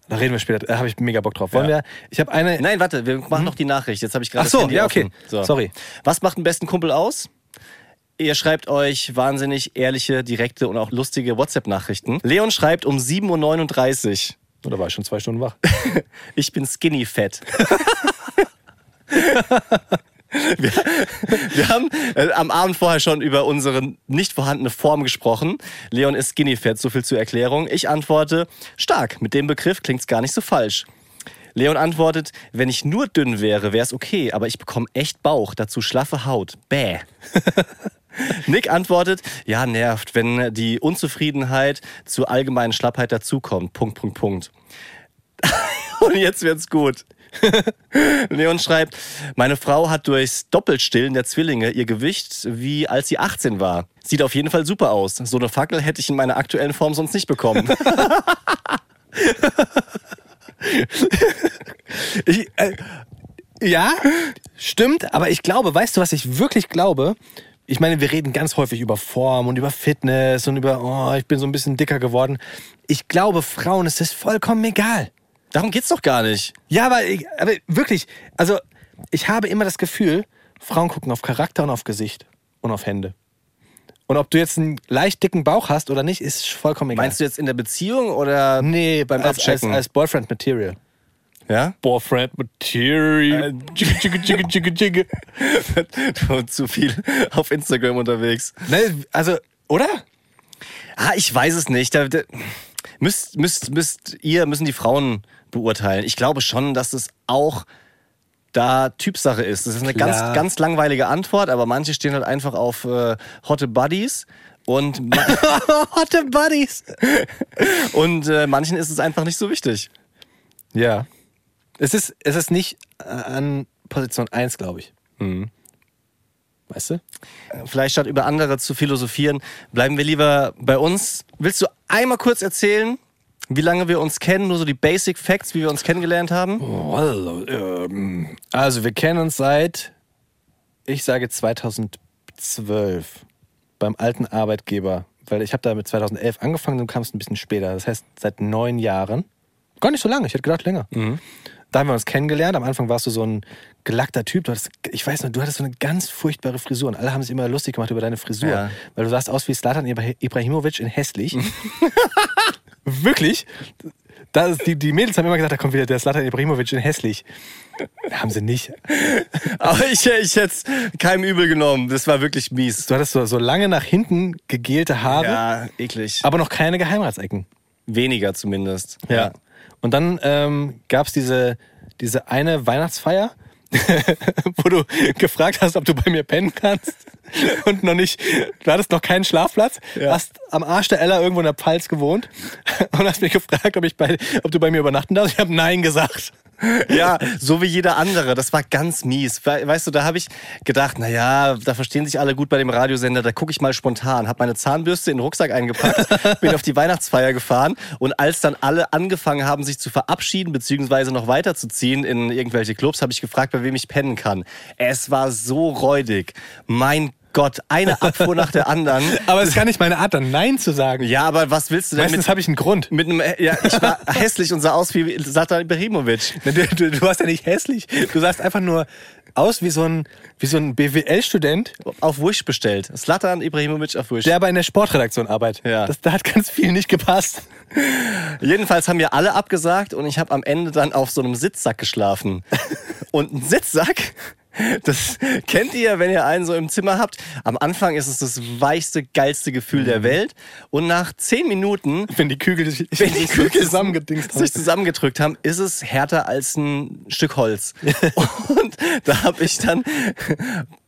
Da reden wir später. Da habe ich mega Bock drauf. Wollen Ja. wir? Ich habe eine. Nein, warte, wir machen noch die Nachricht. Jetzt habe ich gerade Ach so, ja, okay. So. Sorry. Was macht einen besten Kumpel aus? Ihr schreibt euch wahnsinnig ehrliche, direkte und auch lustige WhatsApp-Nachrichten. Leon schreibt um 7.39 Uhr. Oder war ich schon zwei Stunden wach? (laughs) Ich bin skinny fett. (laughs) wir, wir haben äh, am Abend vorher schon über unsere nicht vorhandene Form gesprochen. Leon ist skinny fett, so viel zur Erklärung. Ich antworte, stark, mit dem Begriff klingt's gar nicht so falsch. Leon antwortet, wenn ich nur dünn wäre, wäre es okay, aber ich bekomme echt Bauch, dazu schlaffe Haut. Bäh. (laughs) (laughs) Nick antwortet, ja, nervt, wenn die Unzufriedenheit zur allgemeinen Schlappheit dazukommt. Punkt, Punkt, Punkt. (laughs) Und jetzt wird's gut. (laughs) Leon schreibt, meine Frau hat durchs Doppelstillen der Zwillinge ihr Gewicht wie als sie 18 war. Sieht auf jeden Fall super aus. So eine Fackel hätte ich in meiner aktuellen Form sonst nicht bekommen. Ich, äh, ja, stimmt, aber ich glaube, weißt du, was ich wirklich glaube? Ich meine, wir reden ganz häufig über Form und über Fitness und über, oh, ich bin so ein bisschen dicker geworden. Ich glaube, Frauen ist das vollkommen egal. Darum geht's doch gar nicht. Ja, aber, ich, aber wirklich, also ich habe immer das Gefühl, Frauen gucken auf Charakter und auf Gesicht und auf Hände. Und ob du jetzt einen leicht dicken Bauch hast oder nicht, ist vollkommen egal. Meinst du jetzt in der Beziehung oder Nee, beim als, als, Abchecken? als Boyfriend Material. Ja? Boyfriend Material. (laughs) Du zu viel auf Instagram unterwegs. Ne, also, oder? Ah, ich weiß es nicht. Da, da, müsst, müsst, müsst ihr, müssen die Frauen beurteilen. Ich glaube schon, dass es auch da Typsache ist. Das ist eine Klar. ganz, ganz langweilige Antwort, aber manche stehen halt einfach auf äh, hotte Buddies und, (laughs) Hotte Buddies. und äh, manchen ist es einfach nicht so wichtig. Ja. Es ist, es ist nicht äh, an Position 1, glaube ich. Weißt du? Vielleicht statt über andere zu philosophieren, bleiben wir lieber bei uns. Willst du einmal kurz erzählen, wie lange wir uns kennen? Nur so die Basic Facts, wie wir uns kennengelernt haben? Also, ähm, also, wir kennen uns seit, ich sage 2012, beim alten Arbeitgeber. Weil ich habe da mit 2011 angefangen, du kamst ein bisschen später. Das heißt, seit neun Jahren. Gar nicht so lange, ich hätte gedacht länger. Da haben wir uns kennengelernt. Am Anfang warst du so ein gelackter Typ. Du hattest, ich weiß noch, du hattest so eine ganz furchtbare Frisur. Und alle haben sich immer lustig gemacht über deine Frisur. Ja. Weil du sahst aus wie Slatan Ibra- Ibrahimovic in hässlich. (laughs) Wirklich. Das die, die Mädels haben immer gesagt, da kommt wieder der Slatan Ibrahimovic in hässlich. Haben sie nicht. (laughs) Aber ich, ich hätte es keinem übel genommen. Das war wirklich mies. Du hattest so, so lange nach hinten gegelte Haare, Ja, eklig. aber noch keine Geheimratsecken. Weniger zumindest. Und dann ähm, gab es diese, diese eine Weihnachtsfeier, (laughs) wo du gefragt hast, ob du bei mir pennen kannst. Und noch nicht, du hattest noch keinen Schlafplatz, Ja. hast am Arsch der Ella irgendwo in der Pfalz gewohnt (laughs) und hast mich gefragt, ob, ich bei, ob du bei mir übernachten darfst. Ich habe Nein gesagt. Ja, so wie jeder andere. Das war ganz mies. We- Weißt du, da habe ich gedacht, naja, da verstehen sich alle gut bei dem Radiosender, da gucke ich mal spontan. Habe meine Zahnbürste in den Rucksack eingepackt, (laughs) bin auf die Weihnachtsfeier gefahren und als dann alle angefangen haben, sich zu verabschieden beziehungsweise noch weiterzuziehen in irgendwelche Clubs, habe ich gefragt, bei wem ich pennen kann. Es war so räudig. Mein Gott, eine Abfuhr nach der anderen. (laughs) Aber es ist gar nicht meine Art, dann Nein zu sagen. Ja, aber was willst du denn Meistens habe ich einen Grund. mit einem, ja, ich war (laughs) hässlich und sah aus wie Satan Ibrahimovic. Du, du, du warst ja nicht hässlich. Du sahst einfach nur aus wie so ein, wie so ein BWL-Student, Auf Wish bestellt. Slatan Ibrahimovic auf Wish. der aber in der Sportredaktion arbeitet. Ja. Das, da hat ganz viel nicht gepasst. Jedenfalls haben wir alle abgesagt und ich habe am Ende dann auf so einem Sitzsack geschlafen. (laughs) Und ein Sitzsack, das kennt ihr, wenn ihr einen so im Zimmer habt. Am Anfang ist es das weichste, geilste Gefühl der Welt. Und nach zehn Minuten, Wenn die Kügel sich, (laughs) wenn die Kügel zusammengedingst haben. sich zusammengedrückt haben, ist es härter als ein Stück Holz. (laughs) Und da habe ich dann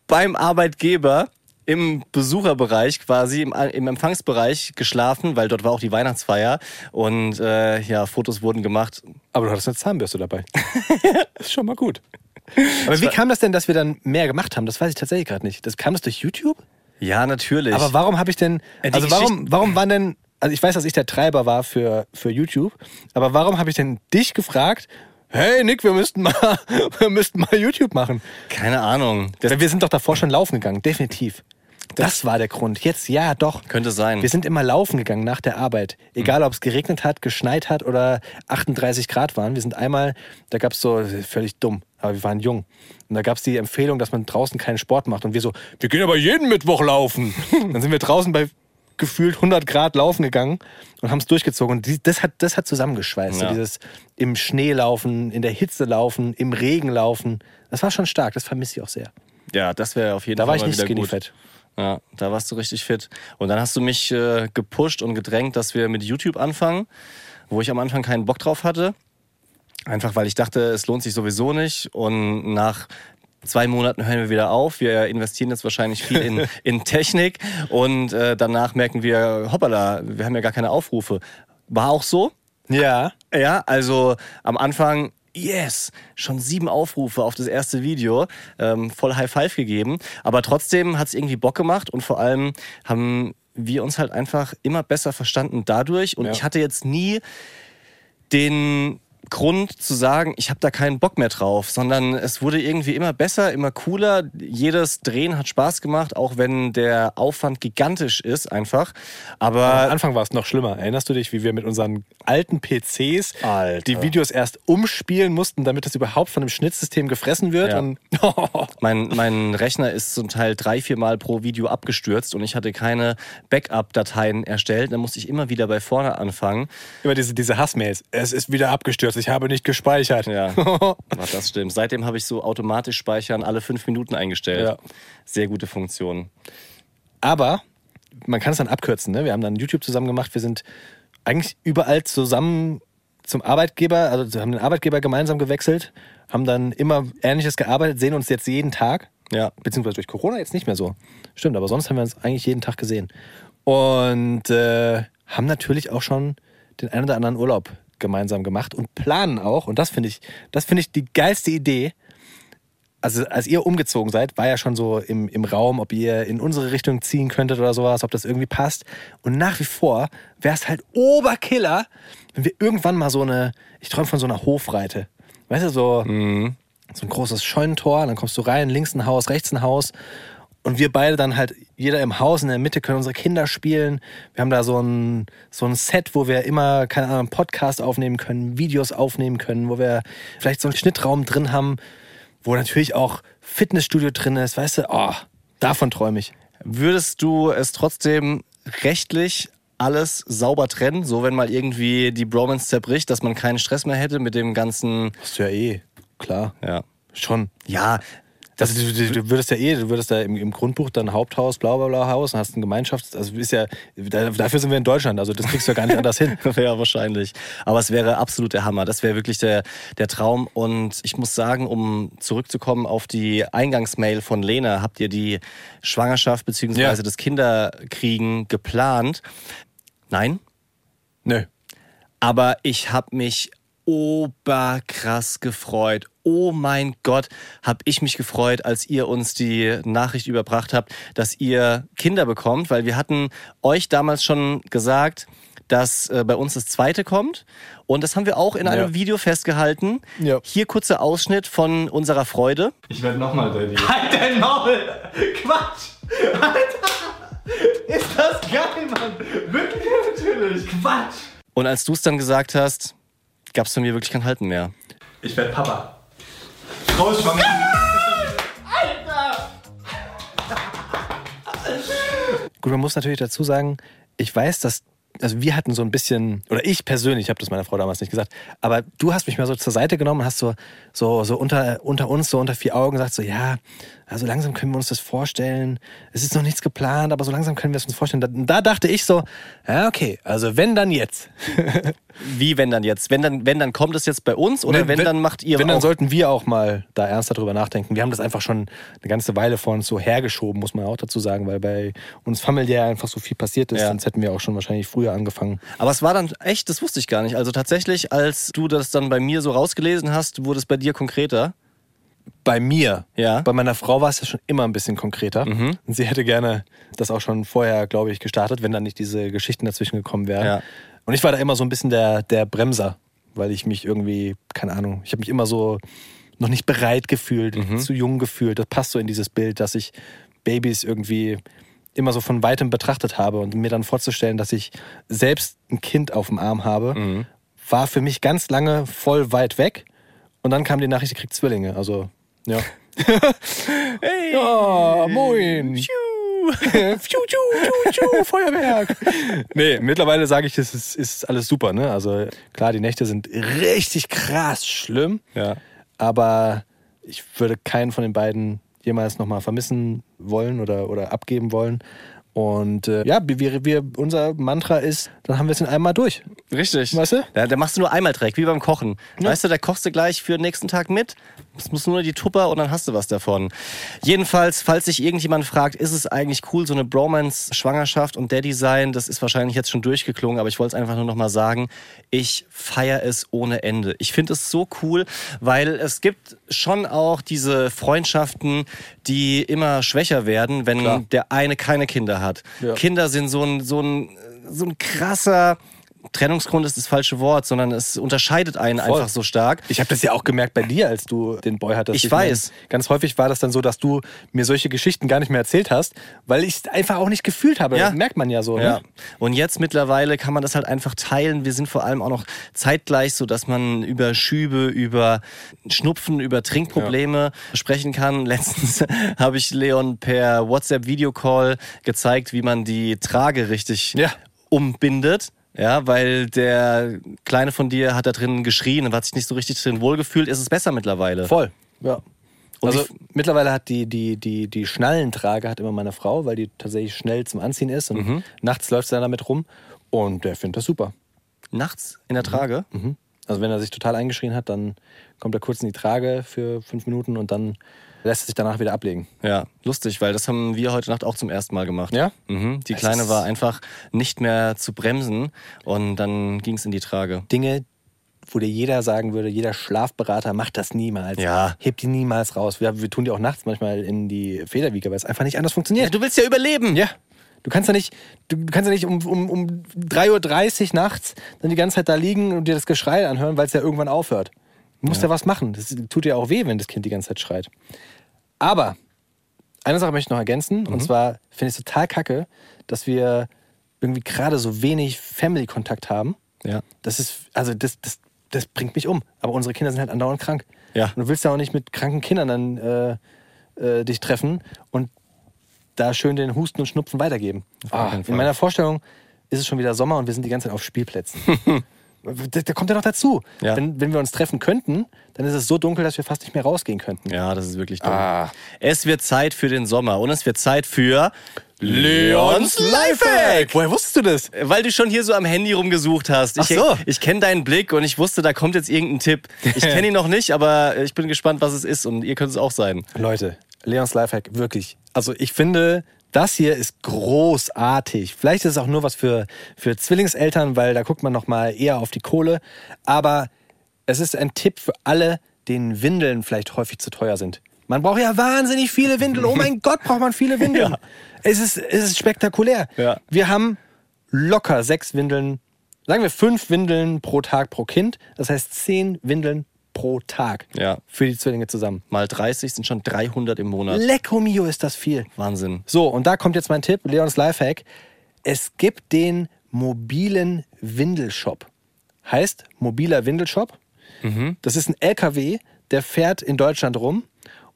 beim Arbeitgeber im Besucherbereich quasi, im, im Empfangsbereich geschlafen, weil dort war auch die Weihnachtsfeier und äh, ja, Fotos wurden gemacht. Aber du hattest eine Zahnbürste dabei. (laughs) ist schon mal gut. Aber wie kam das denn, dass wir dann mehr gemacht haben? Das weiß ich tatsächlich gerade nicht. Das kam das durch YouTube? Ja, natürlich. Aber warum habe ich denn, Äh, die also warum, warum waren denn, also ich weiß, dass ich der Treiber war für, für YouTube, aber warum habe ich denn dich gefragt, hey Nick, wir müssten mal, (laughs) wir müssten mal YouTube machen? Keine Ahnung. Das wir sind doch davor schon laufen gegangen, definitiv. Das, war der Grund. Jetzt ja, doch. könnte sein. Wir sind immer laufen gegangen nach der Arbeit. Egal, ob es geregnet hat, geschneit hat oder 38 Grad waren. Wir sind einmal, da gab es so, völlig dumm, aber wir waren jung. Und da gab es die Empfehlung, dass man draußen keinen Sport macht. Und wir so, wir gehen aber jeden Mittwoch laufen. (laughs) Dann sind wir draußen bei gefühlt 100 Grad laufen gegangen und haben es durchgezogen. Und die, das, hat, das hat zusammengeschweißt. Ja. So dieses im Schnee laufen, in der Hitze laufen, im Regen laufen. Das war schon stark. Das vermisse ich auch sehr. ja, das wäre auf jeden Da Fall war ich nicht skinny gut. fett. Ja, da warst du richtig fit. Und dann hast du mich äh, gepusht und gedrängt, dass wir mit YouTube anfangen, wo ich am Anfang keinen Bock drauf hatte. Einfach weil ich dachte, es lohnt sich sowieso nicht. Und nach zwei Monaten hören wir wieder auf. Wir investieren jetzt wahrscheinlich viel in, (laughs) in Technik. Und äh, danach merken wir, hoppala, wir haben ja gar keine Aufrufe. War auch so. Ja. Ja, also am Anfang, yes, schon sieben Aufrufe auf das erste Video, ähm, voll High Five gegeben. Aber trotzdem hat es irgendwie Bock gemacht und vor allem haben wir uns halt einfach immer besser verstanden dadurch. Und Ja. ich hatte jetzt nie den Grund zu sagen, ich habe da keinen Bock mehr drauf, sondern es wurde irgendwie immer besser, immer cooler. Jedes Drehen hat Spaß gemacht, auch wenn der Aufwand gigantisch ist einfach. Aber Am Anfang war es noch schlimmer. Erinnerst du dich, wie wir mit unseren alten PCs Alter. die Videos erst umspielen mussten, damit das überhaupt von dem Schnittsystem gefressen wird? Ja. (laughs) Mein, mein Rechner ist zum Teil drei, vier Mal pro Video abgestürzt und ich hatte keine Backup-Dateien erstellt. Dann musste ich immer wieder bei vorne anfangen. immer diese, diese Hassmails. Es ist wieder abgestürzt, ich habe nicht gespeichert. Ja, (laughs) Ach, das stimmt. Seitdem habe ich so automatisch speichern alle fünf Minuten eingestellt. Ja. Sehr gute Funktion. Aber man kann es dann abkürzen. Ne? Wir haben dann YouTube zusammen gemacht. Wir sind eigentlich überall zusammen zum Arbeitgeber, also haben den Arbeitgeber gemeinsam gewechselt, haben dann immer Ähnliches gearbeitet, sehen uns jetzt jeden Tag. Ja. Beziehungsweise durch Corona jetzt nicht mehr so. Stimmt, aber sonst haben wir uns eigentlich jeden Tag gesehen. Und äh, haben natürlich auch schon den einen oder anderen Urlaub gemeinsam gemacht und planen auch, und das finde ich, das finde ich die geilste Idee. Also, als ihr umgezogen seid, war ja schon so im, im Raum, ob ihr in unsere Richtung ziehen könntet oder sowas, ob das irgendwie passt. Und nach wie vor wäre es halt Oberkiller, wenn wir irgendwann mal so eine, ich träume von so einer Hofreite. Weißt du, so, so ein großes Scheunentor, dann kommst du rein, links ein Haus, rechts ein Haus. Und wir beide dann halt, jeder im Haus, in der Mitte können unsere Kinder spielen. Wir haben da so ein, so ein Set, wo wir immer, keine Ahnung, Podcast aufnehmen können, Videos aufnehmen können, wo wir vielleicht so einen Schnittraum drin haben, wo natürlich auch Fitnessstudio drin ist, weißt du, oh, davon träume ich. Würdest du es trotzdem rechtlich alles sauber trennen, so wenn mal irgendwie die Bromance zerbricht, dass man keinen Stress mehr hätte mit dem ganzen. Hast du ja eh, klar. Ja. Schon. Ja, Also du, du, würdest ja eh, du würdest da im, im Grundbuch dann Haupthaus, bla bla bla Haus, und hast ein Gemeinschafts-, also ist ja, da, dafür sind wir in Deutschland, also das kriegst du ja gar nicht anders hin. (laughs) Ja, wahrscheinlich. Aber es wäre absolut der Hammer. Das wäre wirklich der, der Traum. Und ich muss sagen, um zurückzukommen auf die Eingangsmail von Lena, habt ihr die Schwangerschaft bzw. Ja. das Kinderkriegen geplant? Nein. Nö. Aber ich habe mich oberkrass gefreut. Oh mein Gott, habe ich mich gefreut, als ihr uns die Nachricht überbracht habt, dass ihr Kinder bekommt, weil wir hatten euch damals schon gesagt, dass äh, bei uns das zweite kommt. Und das haben wir auch in einem Ja. Video festgehalten. Ja. Hier kurzer Ausschnitt von unserer Freude. Ich werde nochmal Daddy. Halt dein Maul! Quatsch! Alter! Ist das geil, Mann! Wirklich natürlich! Quatsch! Und als du es dann gesagt hast, gab es von mir wirklich kein Halten mehr. Ich werde Papa. Frau ist schwanger. Gut, man muss natürlich dazu sagen, ich weiß, dass, also wir hatten so ein bisschen, oder ich persönlich, ich habe das meiner Frau damals nicht gesagt, aber du hast mich mal so zur Seite genommen und hast so, so, so unter, unter uns, so unter vier Augen gesagt, so, ja, also langsam können wir uns das vorstellen. Es ist noch nichts geplant, aber so langsam können wir es uns vorstellen. Da, da dachte ich so, ja, okay, also wenn dann jetzt. (laughs) Wie, wenn dann jetzt? Wenn dann, wenn dann kommt es jetzt bei uns oder wenn, dann macht ihr Wenn dann sollten wir auch mal da ernster drüber nachdenken. Wir haben das einfach schon eine ganze Weile vor uns so hergeschoben, muss man auch dazu sagen, weil bei uns familiär einfach so viel passiert ist. Ja. Sonst hätten wir auch schon wahrscheinlich früher angefangen. Aber es war dann echt, das wusste ich gar nicht. Also tatsächlich, als du das dann bei mir so rausgelesen hast, wurde es bei dir konkreter. Bei mir, Ja. bei meiner Frau war es ja schon immer ein bisschen konkreter. Mhm. Und sie hätte gerne das auch schon vorher, glaube ich, gestartet, wenn dann nicht diese Geschichten dazwischen gekommen wären. Ja. Und ich war da immer so ein bisschen der, der Bremser, weil ich mich irgendwie, keine Ahnung, ich habe mich immer so noch nicht bereit gefühlt, Mhm. zu jung gefühlt. Das passt so in dieses Bild, dass ich Babys irgendwie immer so von weitem betrachtet habe und mir dann vorzustellen, dass ich selbst ein Kind auf dem Arm habe, Mhm. war für mich ganz lange voll weit weg. Und dann kam die Nachricht, ich krieg Zwillinge. Also, ja. (laughs) hey, ja, moin. (laughs) Feuerwerk. (laughs) Nee, mittlerweile sage ich, es ist, ist alles super. Ne? Also klar, die Nächte sind richtig krass schlimm. Ja. Aber ich würde keinen von den beiden jemals nochmal vermissen wollen oder, oder abgeben wollen. Und äh, ja, wir, wir, unser Mantra ist, dann haben wir es in einem Mal durch. Richtig. Weißt du? Da, da machst du nur einmal Dreck, wie beim Kochen. Weißt du, da kochst du gleich für den nächsten Tag mit. Es muss nur die Tupper und dann hast du was davon. Jedenfalls, falls sich irgendjemand fragt, ist es eigentlich cool, so eine Bromance-Schwangerschaft und Daddy sein, das ist wahrscheinlich jetzt schon durchgeklungen, aber ich wollte es einfach nur noch mal sagen, ich feiere es ohne Ende. Ich finde es so cool, weil es gibt schon auch diese Freundschaften, die immer schwächer werden, wenn Klar. der eine keine Kinder hat. Ja. Kinder sind so ein, so ein, so ein krasser Trennungsgrund ist das falsche Wort, sondern es unterscheidet einen Voll. einfach so stark. Ich habe das ja auch gemerkt bei dir, als du den Boy hattest. Ich meine, weiß. ganz häufig war das dann so, dass du mir solche Geschichten gar nicht mehr erzählt hast, weil ich es einfach auch nicht gefühlt habe. Ja. Das merkt man ja so. Ja. Ne? Und jetzt mittlerweile kann man das halt einfach teilen. Wir sind vor allem auch noch zeitgleich so, dass man über Schübe, über Schnupfen, über Trinkprobleme sprechen kann. (laughs) Letztens habe ich Leon per WhatsApp-Videocall gezeigt, wie man die Trage richtig Ja. umbindet. Ja, weil der Kleine von dir hat da drin geschrien und hat sich nicht so richtig drin wohlgefühlt. Ist es besser mittlerweile? Voll. Ja. Und also mittlerweile hat die, die, die, die Schnallentrage hat immer meine Frau, weil die tatsächlich schnell zum Anziehen ist und Mhm. nachts läuft sie dann damit rum und der findet das super. Nachts in der Trage? Mhm. Also wenn er sich total eingeschrien hat, dann kommt er kurz in die Trage für fünf Minuten und dann lässt sich danach wieder ablegen. Ja, lustig, weil das haben wir heute Nacht auch zum ersten Mal gemacht. Ja? Mhm. Die Es Kleine war einfach nicht mehr zu bremsen und dann ging es in die Trage. Dinge, wo dir jeder sagen würde, jeder Schlafberater macht das niemals. Ja. Hebt die niemals raus. Wir, wir tun die auch nachts manchmal in die Federwiege, weil es einfach nicht anders funktioniert. du willst ja überleben. Ja. Du kannst ja nicht, du kannst ja nicht um, um, um 3.30 Uhr nachts dann die ganze Zeit da liegen und dir das Geschrei anhören, weil es ja irgendwann aufhört. Du musst ja. was machen. Das tut dir auch weh, wenn das Kind die ganze Zeit schreit. Aber eine Sache möchte ich noch ergänzen. Und zwar finde ich es total kacke, dass wir irgendwie gerade so wenig Family-Kontakt haben. Ja. Das ist, also das, das, das bringt mich um. Aber unsere Kinder sind halt andauernd krank. Ja. Und du willst ja auch nicht mit kranken Kindern dann äh, äh, dich treffen und da schön den Husten und Schnupfen weitergeben. Ah, in meiner Vorstellung ist es schon wieder Sommer und wir sind die ganze Zeit auf Spielplätzen. (laughs) da, da kommt ja noch dazu. Ja. Wenn, wenn wir uns treffen könnten, dann ist es so dunkel, dass wir fast nicht mehr rausgehen könnten. Ja, das ist wirklich dumm. Ah. Es wird Zeit für den Sommer und es wird Zeit für Leons Lifehack. Woher wusstest du das? Weil du schon hier so am Handy rumgesucht hast. Ich, Ach so. ich kenne deinen Blick und ich wusste, da kommt jetzt irgendein Tipp. Ich kenne ihn noch nicht, aber ich bin gespannt, was es ist und ihr könnt es auch sein. Leute, Leons Lifehack, wirklich. Also ich finde, das hier ist großartig. Vielleicht ist es auch nur was für, für Zwillingseltern, weil da guckt man noch mal eher auf die Kohle. Aber es ist ein Tipp für alle, denen Windeln vielleicht häufig zu teuer sind. Man braucht ja wahnsinnig viele Windeln. Oh mein (laughs) Gott, braucht man viele Windeln. Ja. Es, ist, es ist spektakulär. Ja. Wir haben locker sechs Windeln, sagen wir fünf Windeln pro Tag pro Kind. Das heißt zehn Windeln pro Tag Ja. für die Zwillinge zusammen. Mal 30 sind schon 300 im Monat. Lecco mio ist das viel. Wahnsinn. So, und da kommt jetzt mein Tipp, Leons Lifehack. Es gibt den mobilen Windelshop. Heißt mobiler Windelshop. Das ist ein LKW, der fährt in Deutschland rum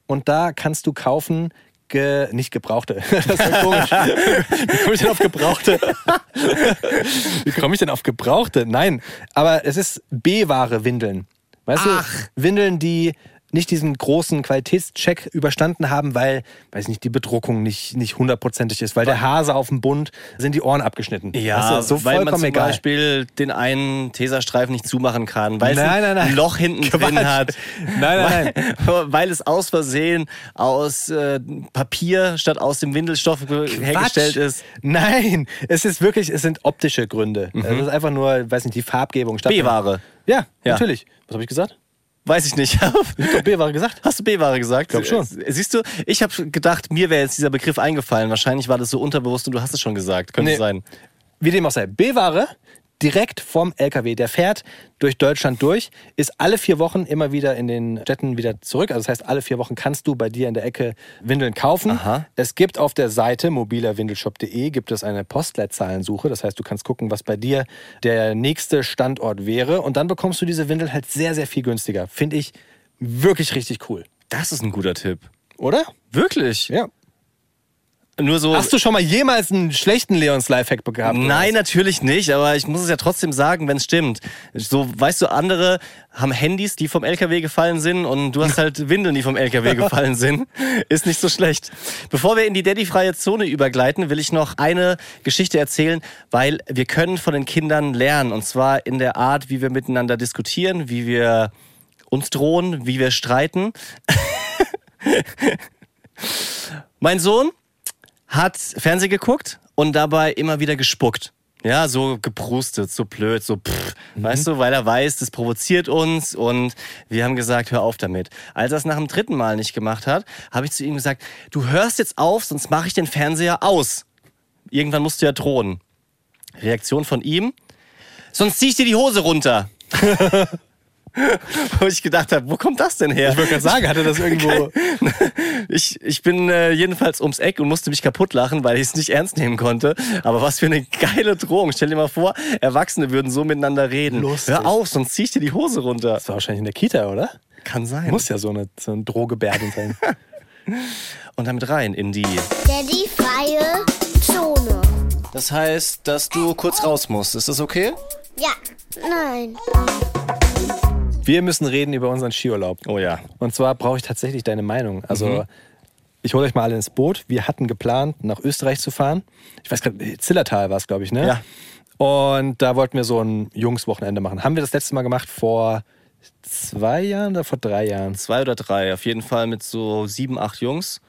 und da kannst du kaufen, ge nicht gebrauchte. (laughs) Das ist komisch. Wie komme ich denn auf gebrauchte? (laughs) Wie komme ich denn auf gebrauchte? Nein, aber es ist B-Ware Windeln. Weißt Ach. du, Windeln, die nicht diesen großen Qualitätscheck überstanden haben, weil, weiß nicht, die Bedruckung nicht, nicht hundertprozentig ist, weil der Hase auf dem Bund sind die Ohren abgeschnitten. Ja, weißt du, so weil man zum egal. Beispiel den einen Tesastreifen nicht zumachen kann, weil es Nein, ein nein, nein. Loch hinten drin Quatsch. hat. Nein, nein, weil, (laughs) weil es aus Versehen aus äh, Papier statt aus dem Windelstoff hergestellt Quatsch. ist. Nenein, es ist wirklich, es sind optische Gründe. Es ist einfach nur, weiß nicht, die Farbgebung. statt- B-Ware. Ja, Ja. natürlich. Was habe ich gesagt? Weiß ich nicht. (laughs) Ich habe B-Ware gesagt. Hast du B-Ware gesagt? Glaub schon. Siehst du, ich habe gedacht, mir wäre jetzt dieser Begriff eingefallen. Wahrscheinlich war das so unterbewusst und du hast es schon gesagt. Könnte Nee. sein. Wie dem auch sei. B-Ware direkt vom LKW. Der fährt durch Deutschland durch, ist alle vier Wochen immer wieder in den Städten wieder zurück. Also das heißt, alle vier Wochen kannst du bei dir in der Ecke Windeln kaufen. Aha. Es gibt auf der Seite mobilerwindelshop.de gibt es eine Postleitzahlensuche. Das heißt, du kannst gucken, was bei dir der nächste Standort wäre. Und dann bekommst du diese Windel halt sehr, sehr viel günstiger. Finde ich wirklich richtig cool. Das ist ein guter Tipp. Oder? Wirklich? Ja. Nur so. Hast du schon mal jemals einen schlechten Leons Lifehack gehabt? Nein, natürlich nicht, aber ich muss es ja trotzdem sagen, wenn es stimmt. So, weißt du, andere haben Handys, die vom LKW gefallen sind und du hast halt Windeln, die vom LKW (laughs) gefallen sind. Ist nicht so schlecht. Bevor wir in die Daddy-freie Zone übergleiten, will ich noch eine Geschichte erzählen, weil wir können von den Kindern lernen. Und zwar in der Art, wie wir miteinander diskutieren, wie wir uns drohen, wie wir streiten. (laughs) mein Sohn hat Fernsehen geguckt und dabei immer wieder gespuckt. Ja, so geprustet, so blöd, so pff, weißt du, weil er weiß, das provoziert uns und wir haben gesagt, hör auf damit. Als er es nach dem dritten Mal nicht gemacht hat, habe ich zu ihm gesagt, du hörst jetzt auf, sonst mache ich den Fernseher aus. Irgendwann musst du ja drohen. Reaktion von ihm, sonst zieh ich dir die Hose runter. (laughs) (laughs) Wo ich gedacht habe, wo kommt das denn her? Ich wollte gerade sagen, hatte das irgendwo. (laughs) Ich, ich bin äh, jedenfalls ums Eck und musste mich kaputt lachen, weil ich es nicht ernst nehmen konnte. Aber was für eine geile Drohung. Stell dir mal vor, Erwachsene würden so miteinander reden. Lustig. Hör auf, sonst zieh ich dir die Hose runter. Das war wahrscheinlich in der Kita, oder? Kann sein. Muss ja so eine, so eine Drohgebärde sein. (laughs) Und damit rein in die. Daddy freie Zone. Das heißt, dass du kurz raus musst. Ist das okay? Ja, nein. Wir müssen reden über unseren Skiurlaub. Oh ja. Und zwar brauche ich tatsächlich deine Meinung. Also, ich hole euch mal alle ins Boot. Wir hatten geplant, nach Österreich zu fahren. Ich weiß gerade, Zillertal war es, glaube ich, ne? Ja. Und da wollten wir so ein Jungswochenende machen. Haben wir das letzte Mal gemacht vor zwei Jahren oder vor drei Jahren? Zwei oder drei. Auf jeden Fall mit so sieben, acht Jungs.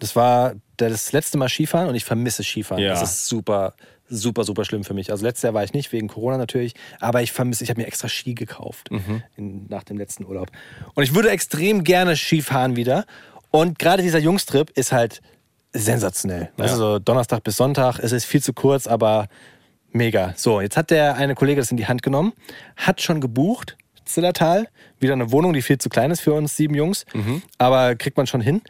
Das war das letzte Mal Skifahren und ich vermisse Skifahren. Ja. Das ist super, super, super schlimm für mich. Also letztes Jahr war ich nicht, wegen Corona natürlich, aber ich vermisse, ich habe mir extra Ski gekauft in, nach dem letzten Urlaub. Und ich würde extrem gerne Skifahren wieder. Und gerade dieser Jungstrip ist halt sensationell. Weißt du, so Donnerstag bis Sonntag, es ist viel zu kurz, aber mega. So, jetzt hat der eine Kollege das in die Hand genommen, hat schon gebucht, Zillertal, wieder eine Wohnung, die viel zu klein ist für uns sieben Jungs, aber kriegt man schon hin.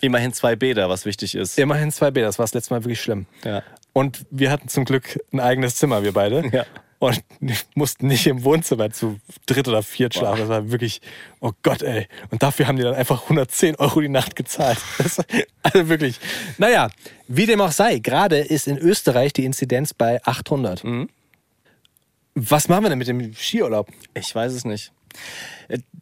Immerhin zwei Bäder, was wichtig ist. Immerhin zwei B, das war das letzte Mal wirklich schlimm. Ja. Und wir hatten zum Glück ein eigenes Zimmer, wir beide. Ja. und mussten nicht im Wohnzimmer zu dritt oder viert schlafen. Das war wirklich, oh Gott, ey. Und dafür haben die dann einfach 110 Euro die Nacht gezahlt. (laughs) Das, also wirklich. Naja, wie dem auch sei, gerade ist in Österreich die Inzidenz bei 800. Was machen wir denn mit dem Skiurlaub? Ich weiß es nicht.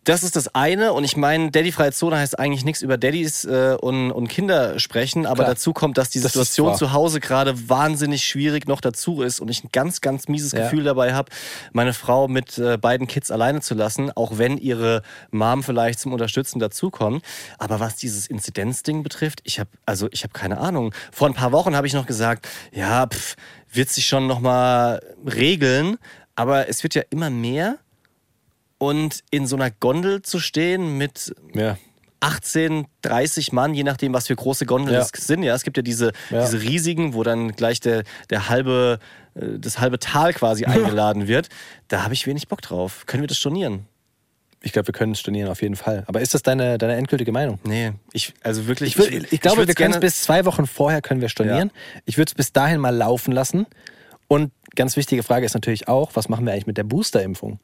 Das ist das eine und ich meine, Daddy-freie Zone heißt eigentlich nichts über Daddys äh, und, und Kinder sprechen, aber Klar. dazu kommt, dass die Das Situation zu Hause gerade wahnsinnig schwierig noch dazu ist und ich ein ganz, ganz mieses Ja. Gefühl dabei habe, meine Frau mit äh, beiden Kids alleine zu lassen, auch wenn ihre Mom vielleicht zum Unterstützen dazukommt. Aber was dieses Inzidenzding betrifft, ich habe also ich habe keine Ahnung. Vor ein paar Wochen habe ich noch gesagt, ja, pff, wird sich schon noch mal regeln, aber es wird ja immer mehr. Und in so einer Gondel zu stehen mit Ja. 18, 30 Mann, je nachdem, was für große Gondeln Ja. es sind. Ja, es gibt ja diese, Ja. diese riesigen, wo dann gleich der, der halbe, äh, das halbe Tal quasi (laughs) eingeladen wird. Da habe ich wenig Bock drauf. Können wir das stornieren? Ich glaube, wir können es stornieren auf jeden Fall. Aber ist das deine, deine endgültige Meinung? Nee, ich, also wirklich. Ich, würd, ich, glaube, würd's wir können es bis zwei Wochen vorher können wir stornieren. Ich würde es bis dahin mal laufen lassen. Und ganz wichtige Frage ist natürlich auch, was machen wir eigentlich mit der Boosterimpfung?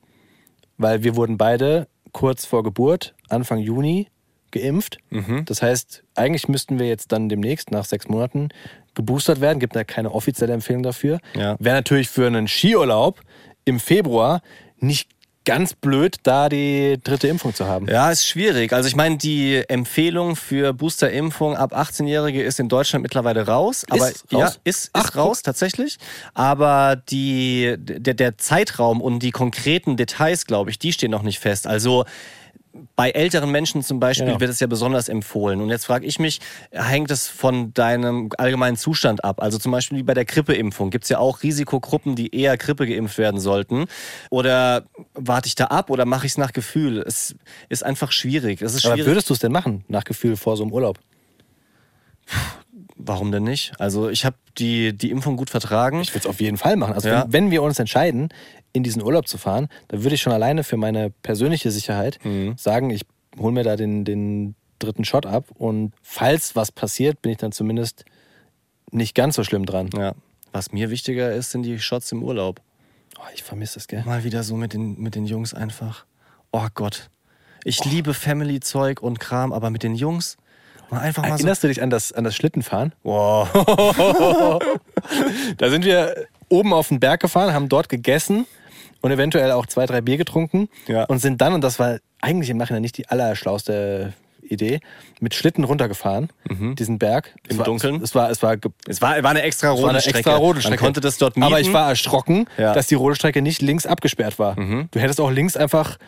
Weil wir wurden beide kurz vor Geburt, Anfang Juni, geimpft. Mhm. Das heißt, eigentlich müssten wir jetzt dann demnächst nach sechs Monaten geboostert werden. Gibt da keine offizielle Empfehlung dafür. Ja. Wäre natürlich für einen Skiurlaub im Februar nicht ganz blöd, da die dritte Impfung zu haben. Ja, ist schwierig. Also ich meine, die Empfehlung für Boosterimpfung ab 18-Jährige ist in Deutschland mittlerweile raus. Aber Ist ja, raus? ist, ist Ach, raus tatsächlich. Aber die, der, der Zeitraum und die konkreten Details, glaube ich, die stehen noch nicht fest. Also bei älteren Menschen zum Beispiel Genau. wird es ja besonders empfohlen. Und jetzt frage ich mich, hängt es von deinem allgemeinen Zustand ab? Also zum Beispiel wie bei der Grippeimpfung. Gibt es ja auch Risikogruppen, die eher Grippe geimpft werden sollten? Oder warte ich da ab oder mache ich es nach Gefühl? Es ist einfach schwierig. Es ist Aber schwierig. würdest du es denn machen, nach Gefühl vor so einem Urlaub? Warum denn nicht? Also ich habe die, die Impfung gut vertragen. Ich würde es auf jeden Fall machen. Also Ja. wenn, wenn wir uns entscheiden, in diesen Urlaub zu fahren, dann würde ich schon alleine für meine persönliche Sicherheit Mhm. sagen, ich hole mir da den, den dritten Shot ab und falls was passiert, bin ich dann zumindest nicht ganz so schlimm dran. ja. Was mir wichtiger ist, sind die Shots im Urlaub. Oh, ich vermisse das, gell? Mal wieder so mit den, mit den Jungs einfach. Oh Gott. Ich liebe Family-Zeug und Kram, aber mit den Jungs mal einfach mal so. Erinnerst du dich an das, an das Schlittenfahren? Wow. (laughs) Da sind wir oben auf den Berg gefahren, haben dort gegessen und eventuell auch zwei, drei Bier getrunken Ja. und sind dann, und das war eigentlich im Nachhinein nicht die allerschlauste Idee, mit Schlitten runtergefahren, diesen Berg. Mhm. Im es war, Dunkeln? Es war, es war, Es war, war eine extra rote Strecke. extra rote Strecke. Man konnte das dort mieten. Aber ich war erschrocken, Ja. Mhm. dass die rote Strecke nicht links abgesperrt war. Du hättest auch links einfach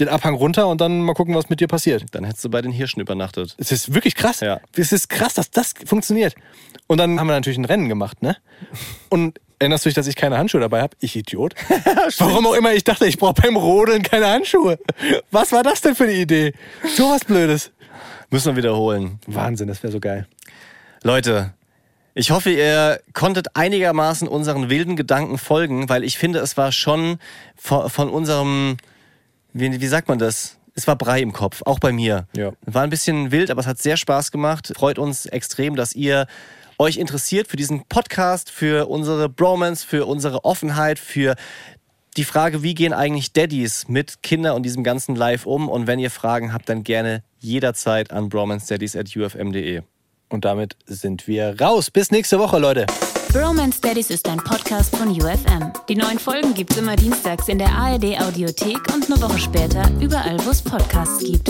den Abhang runter und dann mal gucken, was mit dir passiert. Dann hättest du bei den Hirschen übernachtet. Es ist wirklich krass. Ja. Es ist krass, dass das funktioniert. Und dann haben wir natürlich ein Rennen gemacht, ne? Und erinnerst du dich, dass ich keine Handschuhe dabei habe? Ich Idiot. (laughs) Warum auch immer ich dachte, ich brauche beim Rodeln keine Handschuhe. Was war das denn für eine Idee? So was Blödes. Müssen wir wiederholen. Wahnsinn, das wäre so geil. Leute, ich hoffe, ihr konntet einigermaßen unseren wilden Gedanken folgen, weil ich finde, es war schon von, von unserem, wie, wie sagt man das? Es war Brei im Kopf, auch bei mir. Ja. War ein bisschen wild, aber es hat sehr Spaß gemacht. Freut uns extrem, dass ihr euch interessiert für diesen Podcast, für unsere Bromance, für unsere Offenheit, für die Frage, wie gehen eigentlich Daddys mit Kindern und diesem ganzen Live um? Und wenn ihr Fragen habt, dann gerne jederzeit an bromancedaddies.ufm.de. Und damit sind wir raus. Bis nächste Woche, Leute. Bromance Daddies ist ein Podcast von UFM. Die neuen Folgen gibt's immer dienstags in der ARD Audiothek und eine Woche später überall, wo es Podcasts gibt.